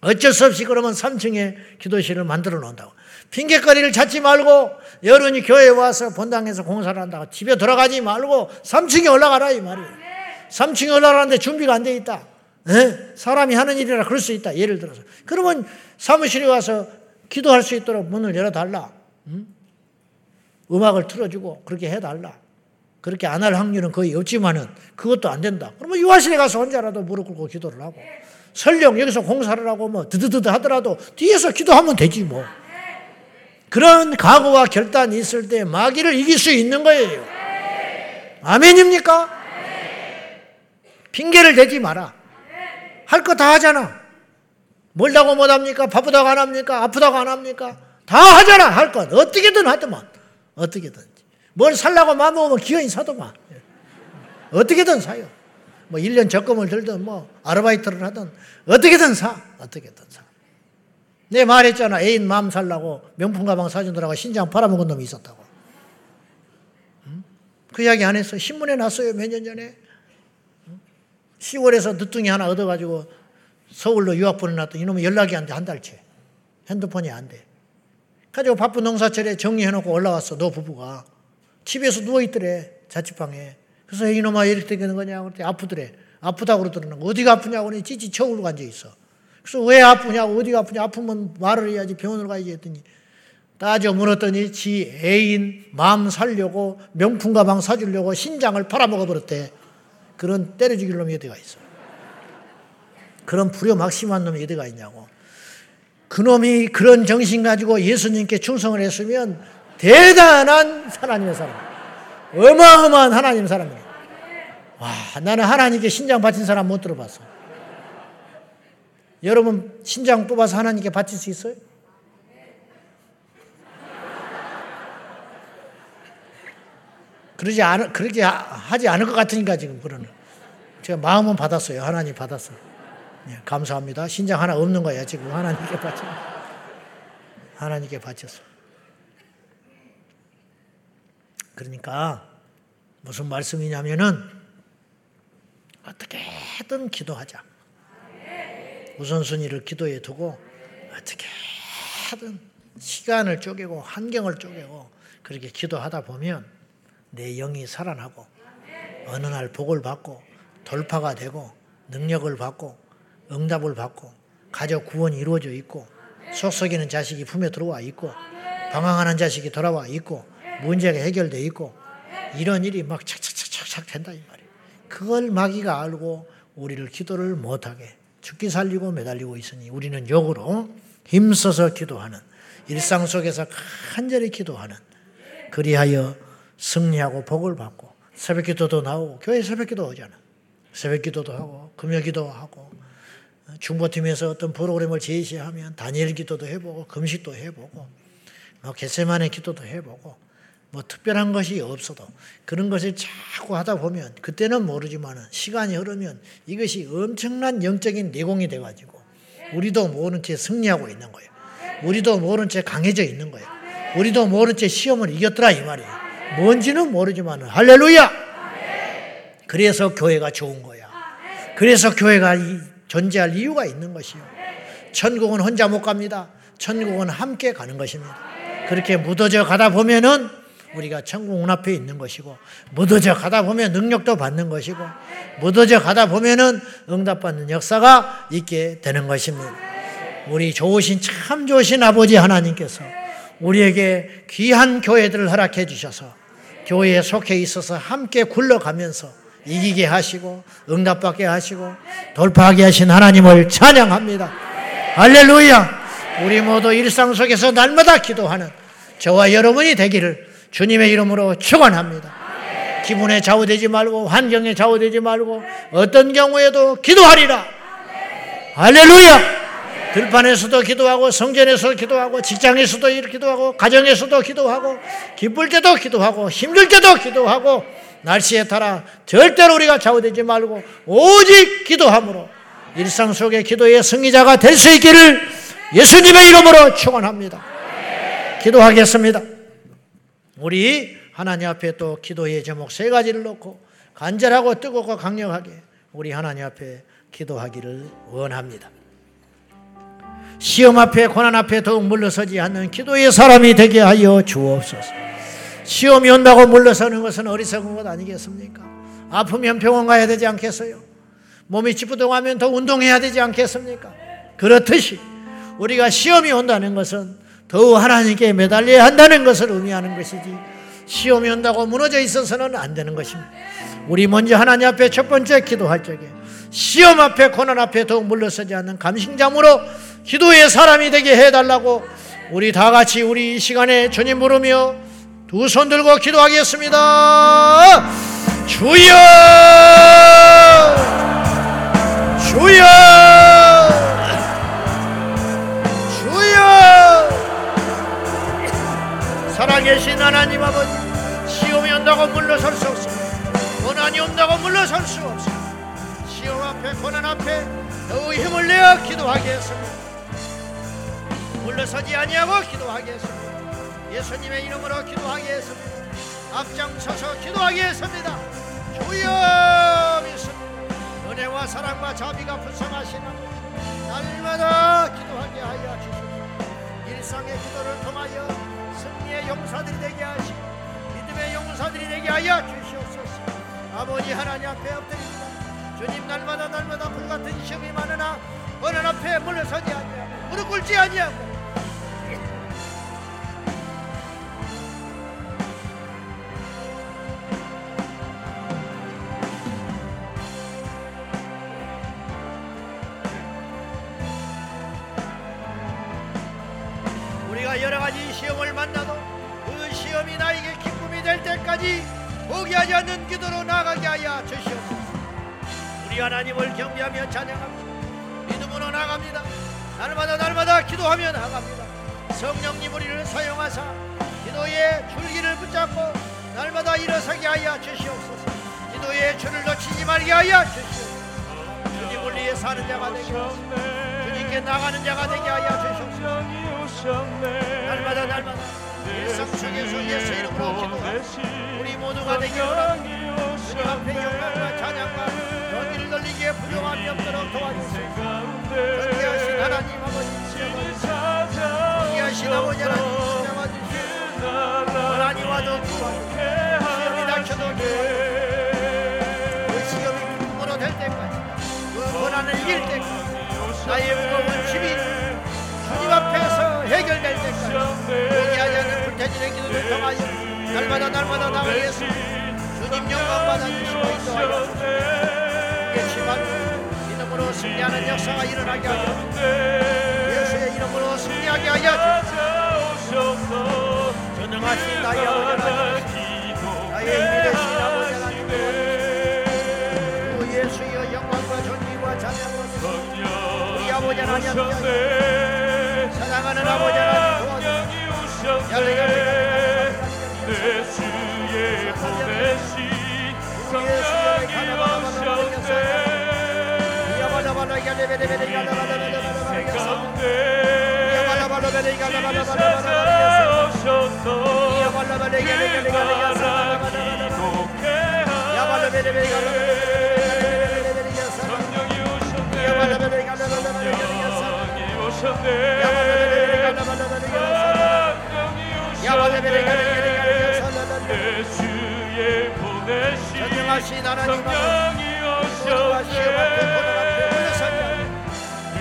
어쩔 수 없이 그러면 3층에 기도실을 만들어 놓는다고 핑계거리를 찾지 말고 여론이 교회에 와서 본당에서 공사를 한다고 집에 들어가지 말고 3층에 올라가라 이 말이에요 3층에 올라가는데 준비가 안 돼 있다 네? 사람이 하는 일이라 그럴 수 있다. 예를 들어서. 그러면 사무실에 가서 기도할 수 있도록 문을 열어달라. 음? 음악을 틀어주고 그렇게 해달라. 그렇게 안 할 확률은 거의 없지만은 그것도 안 된다. 그러면 유아실에 가서 혼자라도 무릎 꿇고 기도를 하고 설령 여기서 공사를 하고 뭐 드드드드 하더라도 뒤에서 기도하면 되지 뭐. 그런 각오와 결단이 있을 때 마귀를 이길 수 있는 거예요. 아멘입니까? 핑계를 대지 마라. 할 거 다 하잖아. 멀다고 못 합니까? 바쁘다고 안 합니까? 아프다고 안 합니까? 다 하잖아. 할 것. 어떻게든 하더만. 어떻게든지. 뭘 살라고 마음먹으면 기어이 사더만. 어떻게든 사요. 뭐 1년 적금을 들든 뭐 아르바이트를 하든 어떻게든 사. 어떻게든 사. 내 말했잖아. 애인 마음 살라고 명품 가방 사주느라고 신장 팔아먹은 놈이 있었다고. 그 이야기 안 했어. 신문에 났어요. 몇 년 전에. 10월에서 늦둥이 하나 얻어가지고 서울로 유학 보내놨더니 이놈이 연락이 안 돼, 한 달째. 핸드폰이 안 돼. 가지고 바쁜 농사철에 정리해놓고 올라왔어, 너 부부가. 집에서 누워있더래, 자취방에. 그래서 이놈아, 이렇게 되는 거냐? 그랬더니 아프더래. 아프다고 그러더니 어디가 아프냐고 그러니 찌찌 쳐울고 앉아있어. 그래서 왜 아프냐고, 어디가 아프냐? 아프면 말을 해야지 병원을 가야지 했더니 따져 물었더니 지 애인 마음 살려고 명품 가방 사주려고 신장을 팔아먹어 버렸대. 그런 때려 죽일 놈이 어디가 있어. 그런 불효막심한 놈이 어디가 있냐고. 그놈이 그런 정신 가지고 예수님께 충성을 했으면 대단한 하나님의 사람. 어마어마한 하나님 사람이에요. 와, 나는 하나님께 신장 바친 사람 못 들어봤어. 여러분, 신장 뽑아서 하나님께 바칠 수 있어요? 그러지 않, 그렇게 하지 않을 것 같으니까 지금 그러는. 제가 마음은 받았어요. 하나님 받았어. 네, 감사합니다. 신장 하나 없는 거야. 지금 하나님께 바쳤 하나님께 바쳤어. 그러니까 무슨 말씀이냐면은 어떻게든 기도하자. 우선순위를 기도에 두고 어떻게든 시간을 쪼개고 환경을 쪼개고 그렇게 기도하다 보면 내 영이 살아나고 어느 날 복을 받고 돌파가 되고 능력을 받고 응답을 받고 가족 구원이 이루어져 있고 속썩이는 자식이 품에 들어와 있고 방황하는 자식이 돌아와 있고 문제가 해결돼 있고 이런 일이 막 착착착착 된다 이 말이에요. 그걸 마귀가 알고 우리를 기도를 못하게 죽기 살리고 매달리고 있으니 우리는 역으로 힘써서 기도하는 일상 속에서 간절히 기도하는 그리하여 승리하고 복을 받고 새벽 기도도 나오고 교회 새벽 기도 오잖아. 새벽 기도도 하고 금요 기도 하고 중보팀에서 어떤 프로그램을 제시하면 다니엘 기도도 해보고 금식도 해보고 뭐 겟세만의 기도도 해보고 뭐 특별한 것이 없어도 그런 것을 자꾸 하다 보면 그때는 모르지만 시간이 흐르면 이것이 엄청난 영적인 내공이 돼가지고 우리도 모른 채 승리하고 있는 거예요. 우리도 모른 채 강해져 있는 거예요. 우리도 모른 채 시험을 이겼더라 이 말이에요. 뭔지는 모르지만 할렐루야. 그래서 교회가 좋은 거야. 그래서 교회가 존재할 이유가 있는 것이요. 천국은 혼자 못 갑니다. 천국은 함께 가는 것입니다. 그렇게 묻어져 가다 보면은 우리가 천국 문 앞에 있는 것이고 묻어져 가다 보면 능력도 받는 것이고 묻어져 가다 보면은 응답받는 역사가 있게 되는 것입니다. 우리 좋으신 참 좋으신 아버지 하나님께서 우리에게 귀한 교회들을 허락해 주셔서 교회에 속해 있어서 함께 굴러가면서 이기게 하시고 응답받게 하시고 돌파하게 하신 하나님을 찬양합니다. 할렐루야! 우리 모두 일상 속에서 날마다 기도하는 저와 여러분이 되기를 주님의 이름으로 축원합니다. 기분에 좌우되지 말고 환경에 좌우되지 말고 어떤 경우에도 기도하리라. 할렐루야! 들판에서도 기도하고 성전에서도 기도하고 직장에서도 기도하고 가정에서도 기도하고 기쁠 때도 기도하고 힘들 때도 기도하고 날씨에 따라 절대로 우리가 좌우되지 말고 오직 기도함으로 일상 속의 기도의 승리자가 될 수 있기를 예수님의 이름으로 축원합니다. 기도하겠습니다. 우리 하나님 앞에 또 기도의 제목 세 가지를 놓고 간절하고 뜨겁고 강력하게 우리 하나님 앞에 기도하기를 원합니다. 시험 앞에 고난 앞에 더욱 물러서지 않는 기도의 사람이 되게 하여 주옵소서. 시험이 온다고 물러서는 것은 어리석은 것 아니겠습니까? 아프면 병원 가야 되지 않겠어요? 몸이 찌뿌둥하면 더 운동해야 되지 않겠습니까? 그렇듯이 우리가 시험이 온다는 것은 더욱 하나님께 매달려야 한다는 것을 의미하는 것이지 시험이 온다고 무너져 있어서는 안 되는 것입니다. 우리 먼저 하나님 앞에 첫 번째 기도할 적에 시험 앞에 고난 앞에 더욱 물러서지 않는 감신장으로 기도의 사람이 되게 해달라고 우리 다 같이 우리 이 시간에 주님 부르며 두 손 들고 기도하겠습니다. 주여! 주여! 살아계신 하나님 아버지, 시험이 온다고 물러설 수 없어. 고난이 온다고 물러설 수 없어. 시험 앞에, 고난 앞에 더욱 힘을 내어 기도하겠습니다. 물러서지 아니하고 기도하겠습니다. 예수님의 이름으로 기도하겠습니다. 앞장서서 기도하겠습니다. 주여 믿습니다. 은혜와 사랑과 자비가 불성하시는 날마다 기도하게 하여 주시옵소서. 일상의 기도를 통하여 승리의 용사들이 되게 하시고 믿음의 용사들이 되게 하여 주시옵소서. 아버지 하나님 앞에 엎드립니다. 주님 날마다 날마다 불같은 시험이 많으나 어느 앞에 물러서지 아니하고 무릎 꿇지 아니하고 여러 가지 시험을 만나도 그 시험이 나에게 기쁨이 될 때까지 포기하지 않는 기도로 나가게 하여 주시옵소서. 우리 하나님을 경배하며 찬양합니다. 믿음으로 나갑니다. 날마다 날마다 기도하며 나갑니다. 성령님 우리를 사용하사 기도의 줄기를 붙잡고 날마다 일어서게 하여 주시옵소서. 기도의 줄을 놓치지 말게 하여 주시옵소서. 주님 을 위해 사는 자가 되게 하소서. 주님께 나가는 자가 되게 하여 주시옵소서. 날마다 날마다 일상 속에서 예수 이름으로 기도하고 우리 모두가 되게 원합니다. 주님 앞에 영광과 찬양과 경기를 돌리기에 부족함이 없도록 도와주세요. 존귀하신 하나님 아버지 존귀하신 아버지 하나님 지나가주시오 고난이 와도 구하고 시험이 닥쳐도 그 시험이 기쁨으로 될 때까지 그 고난을 이길 때까지 나의 무거운 짐이 주님 앞에서 해결될 때까지 불태진의 기도를 통하여 날마다 날마다 나가겠습니다 주님 영광 받아 주시고 인도하여 예치만 이름으로 승리하는 역사가 일어나게 하여 예수의 이름으로 승리하게 하여 주옵소서. 전능하신 나의 아버지 하나님 나의 힘이 되신 아버지 하나님. 주 예수여 영광과 존귀와 찬양과 우리 아버지 하나님 사랑하는 아버지 하나님 오셨네 예수의 보내신 성령이 오셨네 이 가운데 진리 찾아오셨어 그가 기독해 성령이 오셨네 성령이 오셨네 전능하신 하나님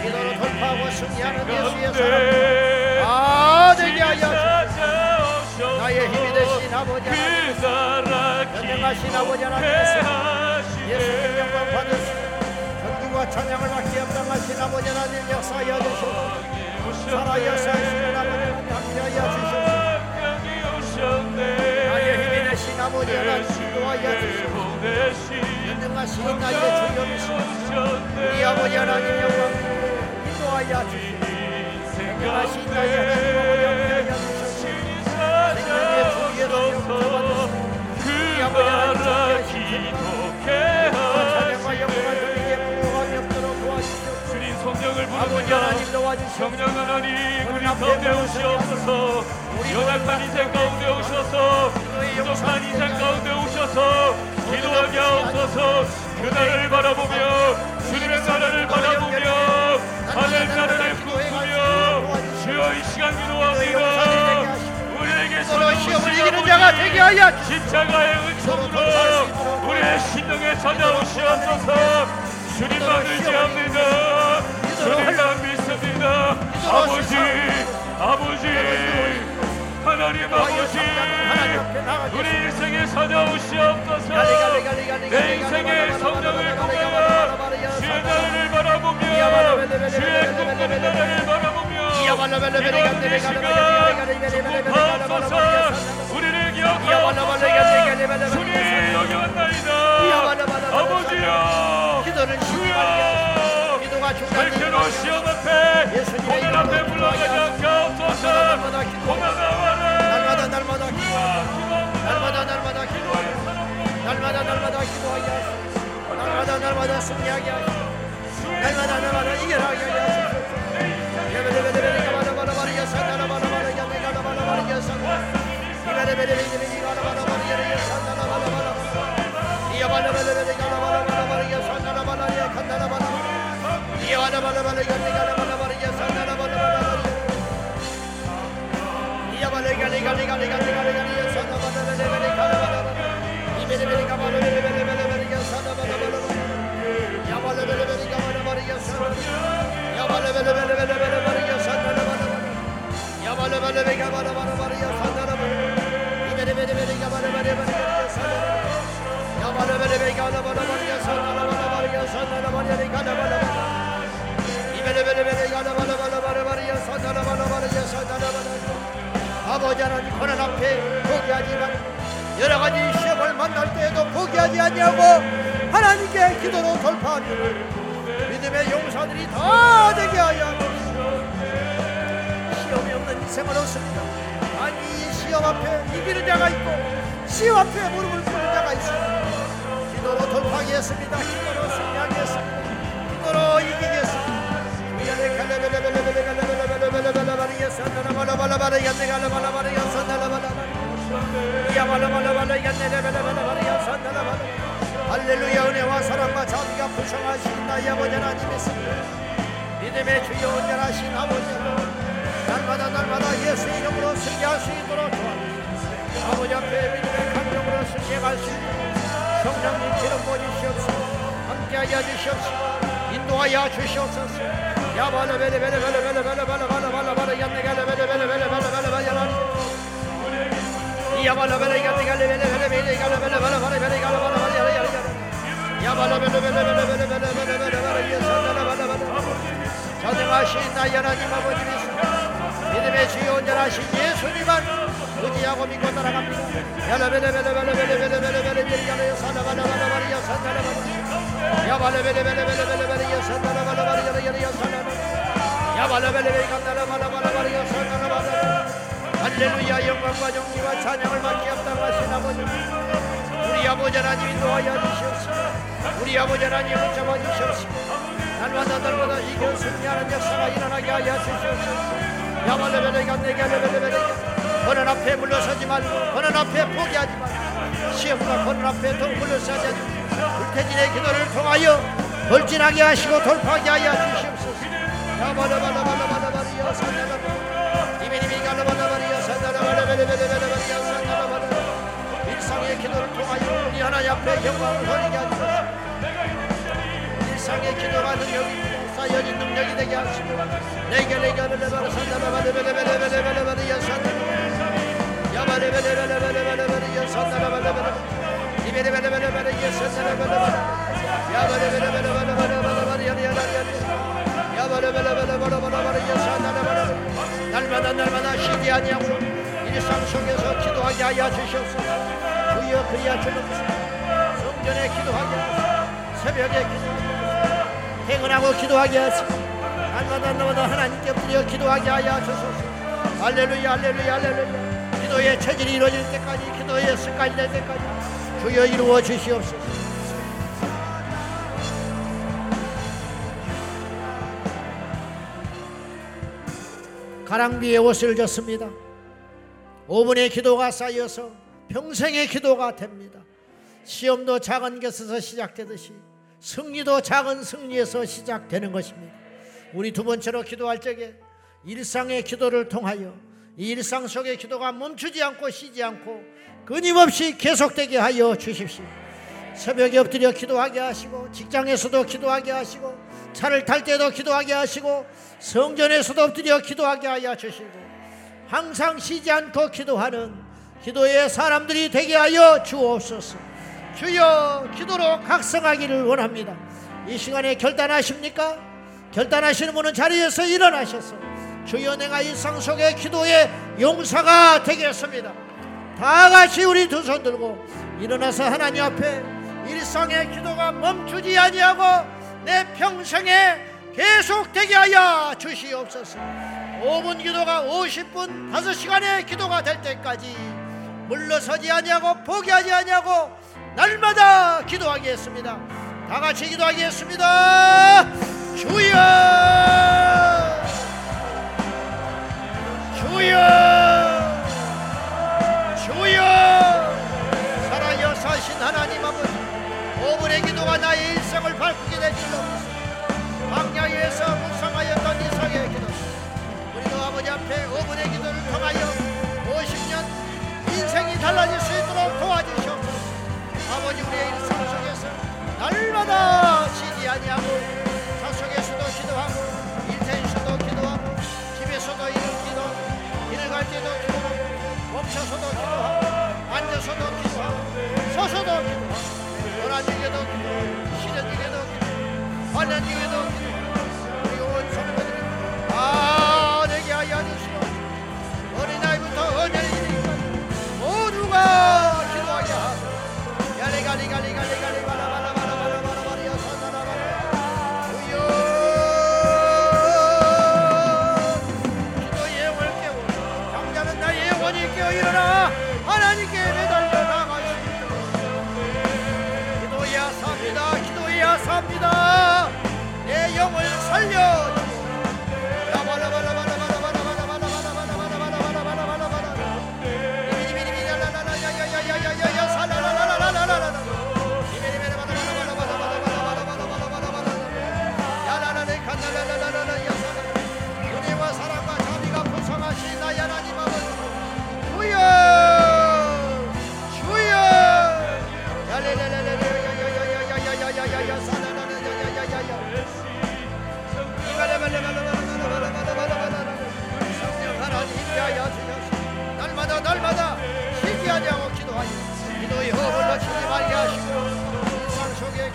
기도로 돌파하고 승리하는 예수의 사랑 아 되게 하여 나의 힘이 되신 아버지 하나님 전능하신 아버지 하나님 예수님 영광 받으시고 전국과 찬양을 받기 합당하신 아버지 하나님 역사하여 주시고 살아 역사하시는 아버지 하나님 함께하여 주시고 나의 힘이 되신 아버지 하나님 인도하여 주시고 전능하신 나의 주여이시오 우리 아버지 하나님 영광 인도하여 주시고 전능하신 나의 하나님 아버지 함께하여 주시고 생명의 주 예수님 받으시고 우리 아버지 하나님 함께하 하나님 도와주시옵소서 성령 하나님 우리 가운데 오시옵소서 연약한 인생 가운데 오셔서 부족한 인생 가운데 오셔서 기도하게 하옵소서 그날을 바라보며 주님의 나라를 바라보며 하늘 나라를 꿈꾸며 주여 이 시간 기도합니다 우리에게 서로 시험을 이기는 자가 되게 하여 십자가의 은총으로 우리의 신령에 찾아오시옵소서 주님만 의지합니다 주님만 믿습니다. 아버지 아버지 하나님 아버지 우리 인생에 찾아오시옵소서 내 인생의 성령을 보며 주의 나라를 바라보며 주의 꿈꾸는 나라를 바라보며 기도하는 시간 축복하옵소서. 우리를 기억하옵소서. 주님 여기 왔나이다. 아버지여 주여 perché riusciamo a te, come la tevola che ha accanto a te, come la vare, darmadan darmadaki dua yaz. Darmadan darmadaki dua yaz. Darmadan darmadan sunya yaz. Darmadan darmadan ira yaz. Yeme de de de de bana bana bana yaz. Bana bana bana yaz. Bana bana bana yaz. Yeme de de de de de bana bana bana yere yaz. Bana bana bana. Yeme de de de de Yabala bele bele gala bala bala ya sala bala bala ya sala bala ya gala bala bala 아버지 하나님 고난 앞에 포기하지만 여러 가지 시험을 만날 때에도 포기하지 아니하고. 하나님께 기도로 돌파하는 믿음의 용사들이 다 되게 하여 주시옵소서. 시험이 없는 인생은 없습니다 아니 이 시험 앞에 이기는 자가 있고 시험 앞에 무릎을 꿇는 자가 있습니다. 기도로 돌파하겠습니다. 기도로 Hallelujah, ne varsa Rabba çaldı ya kuşama şunda ya bocana dimesin. Didime çuyu onlara şina bocana. Darmada darmada yesin yumrusun yaşı durutu. Abocam ve bilme kan yumrusun yegalsın. Şomdan bir kirim boyu şöpsün. Amca yadı şöpsün. 하신 아버지 날마다 날마다 예수 이름으로 승리할 수 있도록 도와주시옵소서 아버지 앞에 믿음의 감정으로 승리할 수 있도록 성령님 기름 부어주시옵소서 함께하여 주시옵소서 인도하여 주시옵소서 야발레벨레벨레벨 할렐루야 영광과 영리와 찬양을 받게 합당하 아버지 우리 아버지 하나님 인도하여 주시옵소서 우리 아버지 하나님 붙잡아 주시옵소서 날마다 날마다 이겨 승리하는 역사가 일어나게 하여 주시옵소서 야발레벨레가 내게 레벨레벨레가 번은 앞에 물러서지 말고 번은 앞에 포기하지 말고 시험과 번은 앞에 더 물러서지 않고 태진의 기도를 통하여 돌진하게 하시고 돌파하게 하여 주시옵소서. 야바라바라바라바라바리야 산다라바라 디비디비 갈라바라바리야 산다라바라베레베레베레바리야 산다라바라 일상의 기도를 통하여 우리 하나 옆에 영광을 돌리게 하소서. 일상의 기도가 능력이 사연이 능력이 되게 하시고 내게 내게 레바라 산다라바라베레베레베레바리야 산다라바라 야바레베레베레베레바리야 산다라바라베레 bere bere bere bere geçsene bere bere. Ya bere bere bere bere bere bere bere yan yan yan. Ya bere bere bere bere bere bere geçsene bere bere. Dalmadan dalmadan şimdi yan yan. Yine Samsun yazan ki dua ya ya çeşilsin. Bu yıl Hallelujah, hallelujah, hallelujah. 기도에 체질이 이루어질 때까지 기도에 습관이 될 때까지 주여 이루어 주시옵소서. 가랑비에 옷을 줬습니다. 5분의 기도가 쌓여서 평생의 기도가 됩니다. 시험도 작은 것에서 시작되듯이 승리도 작은 승리에서 시작되는 것입니다. 우리 두 번째로 기도할 적에 일상의 기도를 통하여 이 일상 속의 기도가 멈추지 않고 쉬지 않고 끊임없이 계속되게 하여 주십시오. 새벽에 엎드려 기도하게 하시고 직장에서도 기도하게 하시고 차를 탈 때도 기도하게 하시고 성전에서도 엎드려 기도하게 하여 주시고 항상 쉬지 않고 기도하는 기도의 사람들이 되게 하여 주옵소서. 주여 기도로 각성하기를 원합니다. 이 시간에 결단하십니까? 결단하시는 분은 자리에서 일어나셔서 주여 내가 일상 속의 기도의 용사가 되겠습니다. 다 같이 우리 두 손 들고 일어나서 하나님 앞에 일상의 기도가 멈추지 아니하고 내 평생에 계속되게 하여 주시옵소서. 5분 기도가 50분 5시간의 기도가 될 때까지 물러서지 아니하고 포기하지 아니하고 날마다 기도하겠습니다. 다 같이 기도하겠습니다. 주여! 주여! 주여! 살아여 사신 하나님 아버지, 5분의 기도가 나의 일생을 바꾸게 될 줄로 광야에서 묵상하였던 이상의 기도, 우리도 아버지 앞에 5분의 기도를 통하여 50년 인생이 달라질 수 있도록 도와주시옵소서. 아버지 우리의 일상 속에서 날마다 쉬지 아니하고 자 속에서도 기도하고 때도 기도하고 멈춰서도 기도하고 앉아서도 기도하고 서서도 기도하고 돌아지게도 기도하고 시려지게도 기도하고 관련지게도 기도하고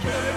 Yeah.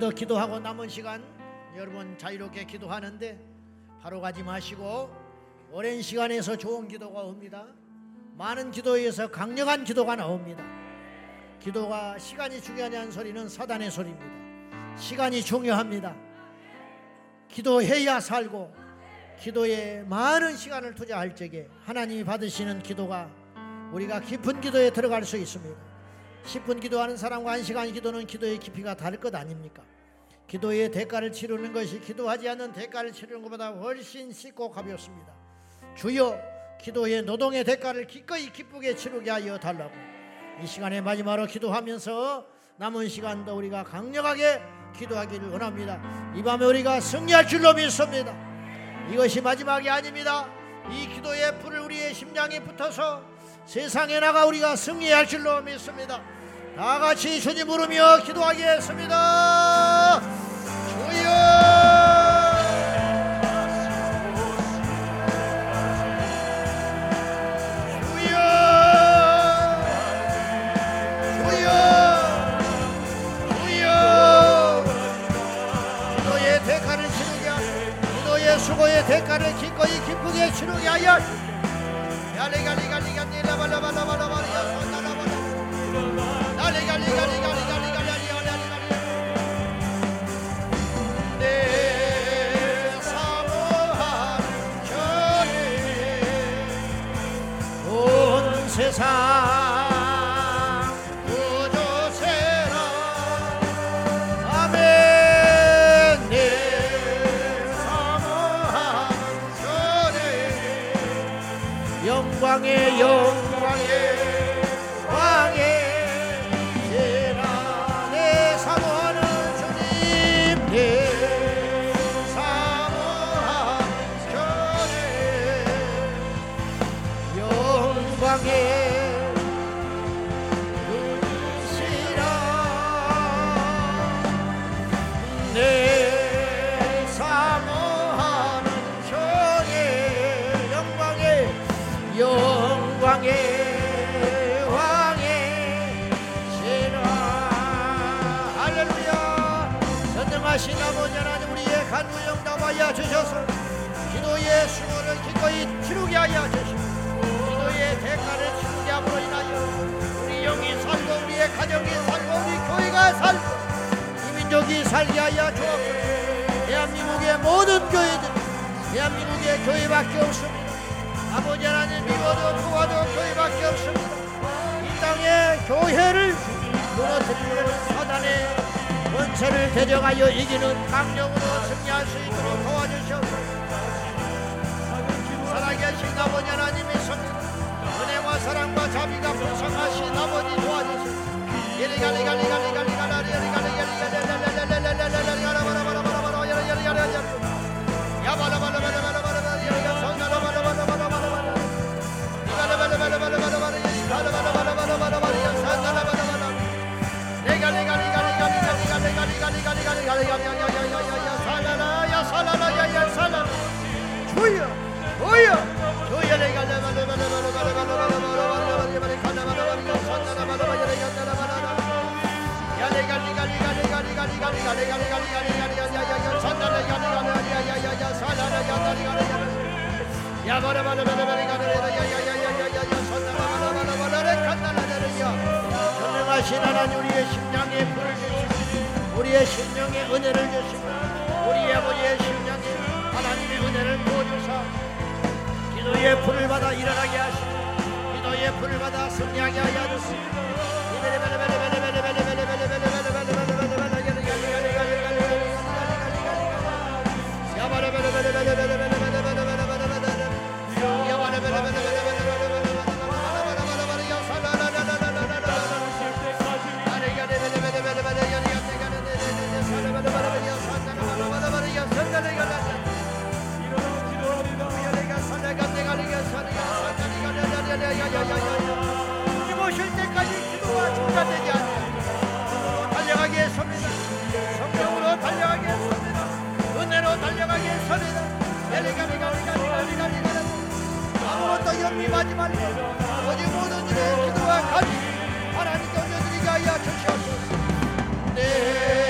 더 기도하고 남은 시간 여러분 자유롭게 기도하는데 바로 가지 마시고 오랜 시간에서 좋은 기도가 옵니다. 많은 기도에서 강력한 기도가 나옵니다. 기도가 시간이 중요하냐는 소리는 사단의 소리입니다. 시간이 중요합니다. 기도해야 살고 기도에 많은 시간을 투자할 적에 하나님이 받으시는 기도가 우리가 깊은 기도에 들어갈 수 있습니다. 10분 기도하는 사람과 1시간 기도는 기도의 깊이가 다를 것 아닙니까? 기도의 대가를 치르는 것이 기도하지 않는 대가를 치르는 것보다 훨씬 쉽고 가볍습니다. 주여 기도의 노동의 대가를 기꺼이 기쁘게 치르게 하여 달라고 이 시간에 마지막으로 기도하면서 남은 시간도 우리가 강력하게 기도하기를 원합니다. 이 밤에 우리가 승리할 줄로 믿습니다. 이것이 마지막이 아닙니다. 이 기도의 불을 우리의 심장에 붙어서 세상에 나가 우리가 승리할 줄로 믿습니다. 다 같이 주님 부르며 기도하겠습니다. 주여! 대가를 기꺼이 기쁘게 치르게 하여 내 온 주셔서 기도의 수고를 기꺼이 치르게 하여 주시고 기도의 대가를 치르게 함으로 인하여 우리 영이 살고 우리의 가정이 살고 우리 교회가 살고 이 민족이 살게 하여 주옵소서. 대한민국의 모든 교회들 대한민국의 교회밖에 없습니다. 아버지 하나님 미워도 부와도 교회밖에 없습니다. 이 땅의 교회를 무너뜨리는 사단의 원체를 대적하여 이기는 강력으로 승리할 수 있도록 아계신 아버지 하나님 믿습니다 은혜와 사랑과 자비가 풍성하신 아버지 도와주시옵소서 주여 전능하신 하나님 우리의 심령에 불을 주시고 우리의 심령에 은혜를 주시고 우리 아버지의 심령에 하나님의 은혜를 부어주사 기도의 불을 받아 일어나게 하시고 기도의 불을 받아 승리하게 하여 주시고 은혜로 달려가겠습니다. 야리가리가리가리가리가리가리 아무것도 염립하지 말고 오직 모든 일에 기도와 간이 하나님께 올려드리게 하여 주시옵소서. 내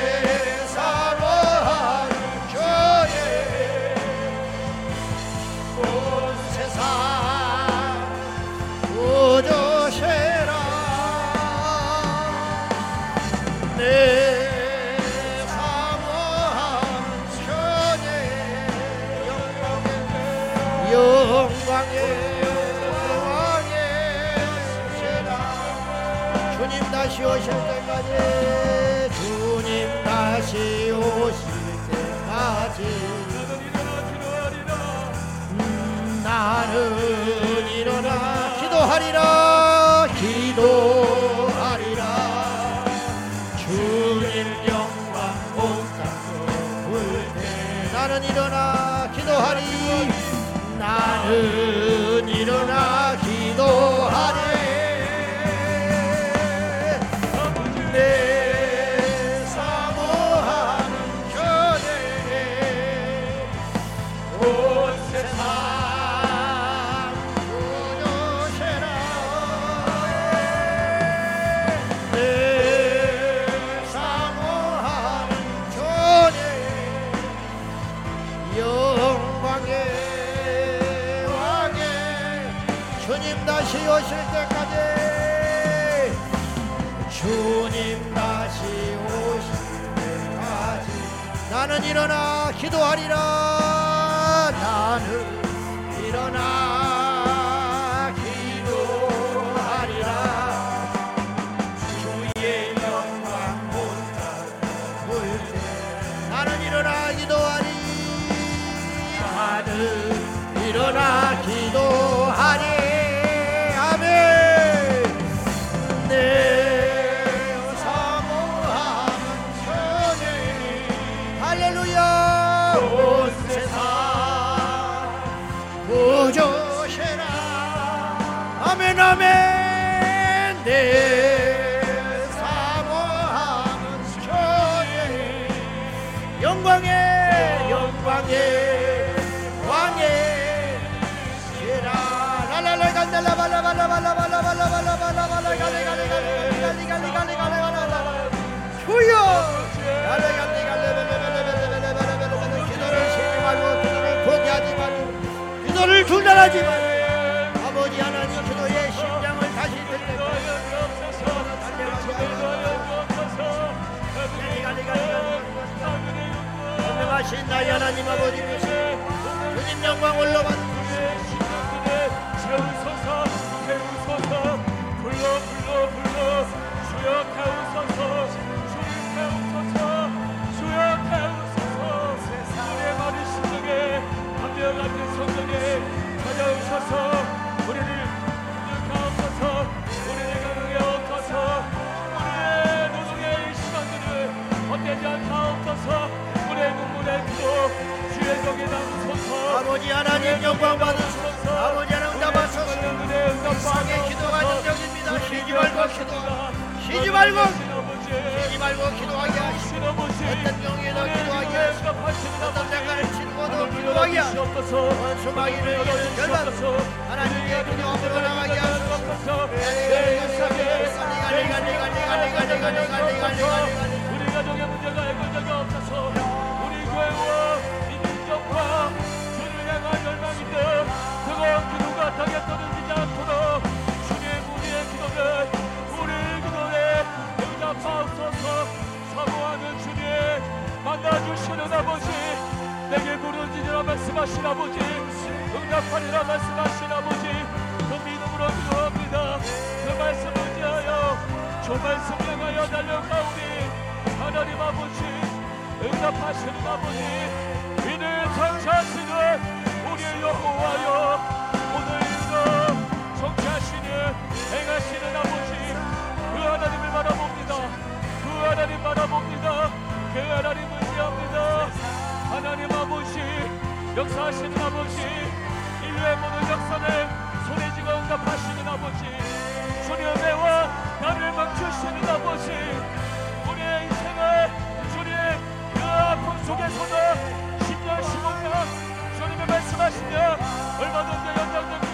honor. 일어나 기도하리라 나는 아멘 내 사모하는 전에 영광의 영광의 왕의 시라 라라라 간달라 발라 발라 발라 발라 발라 발라 발라 발라 갈리 갈리 갈리 갈리 갈리 갈리 갈리 갈리 주여 갈리 갈리 갈리 갈리 갈리 갈리 갈리 갈리 기도를 쉬지 말고 기도를 포기하지 말고 기도를 중단하지 말고 분명하신 나의 하나님 아버지 주님 영광 올라받 세우소서 세우소서. 불러 불러 불러. 주여 태우소서 주님 태우소서 주여 태우소서. 우리의 마른 심령에 한결같은 아버지 하나님 영광 받으소서 아버지 하나님 답하소서 불쌍의 기도가 능력입니다 쉬지 말고 기도하라 쉬지 말고 쉬지 말고 기도하게 하시고 어떤 병에도 기도하게 하시고 어떤 대가를 치르고도 기도하게 하시고 원수마귀를 이기는 결단 하나님의 기도함으로 나가게 하소서 갈리 갈리 갈리 갈리 갈리 갈리 갈리 갈리 갈리 갈리 우리 가정의 땅에 떨어지지 않도록 주의 우리의 기도를 우리 기도에 응답하옵소서. 사모하는 주님 만나주시는 아버지 내게 부르짖으라 말씀하신 아버지 응답하리라 말씀하신 아버지 그 믿음으로 기도합니다. 그 말씀을 지하여 주 말씀 향하여 달려가오니 하나님 아버지 응답하시는 아버지 위를 장차하시는 우리의 여호와여 행하시는 아버지 그 하나님을 바라봅니다. 그 하나님 바라봅니다. 그 하나님을 위합니다. 하나님 아버지 역사하시는 아버지 인류의 모든 역사를 손에 쥐고 응답하시는 아버지 주님의 매와 나를 멈추시는 아버지 우리의 인생을 주님의 그 아픔 속에서도 10년 15년 주님의 말씀하시며 얼마든지 연장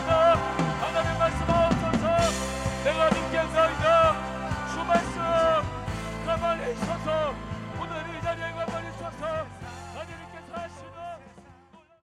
네, 있어서 오늘 이 자리에 가만히 있어서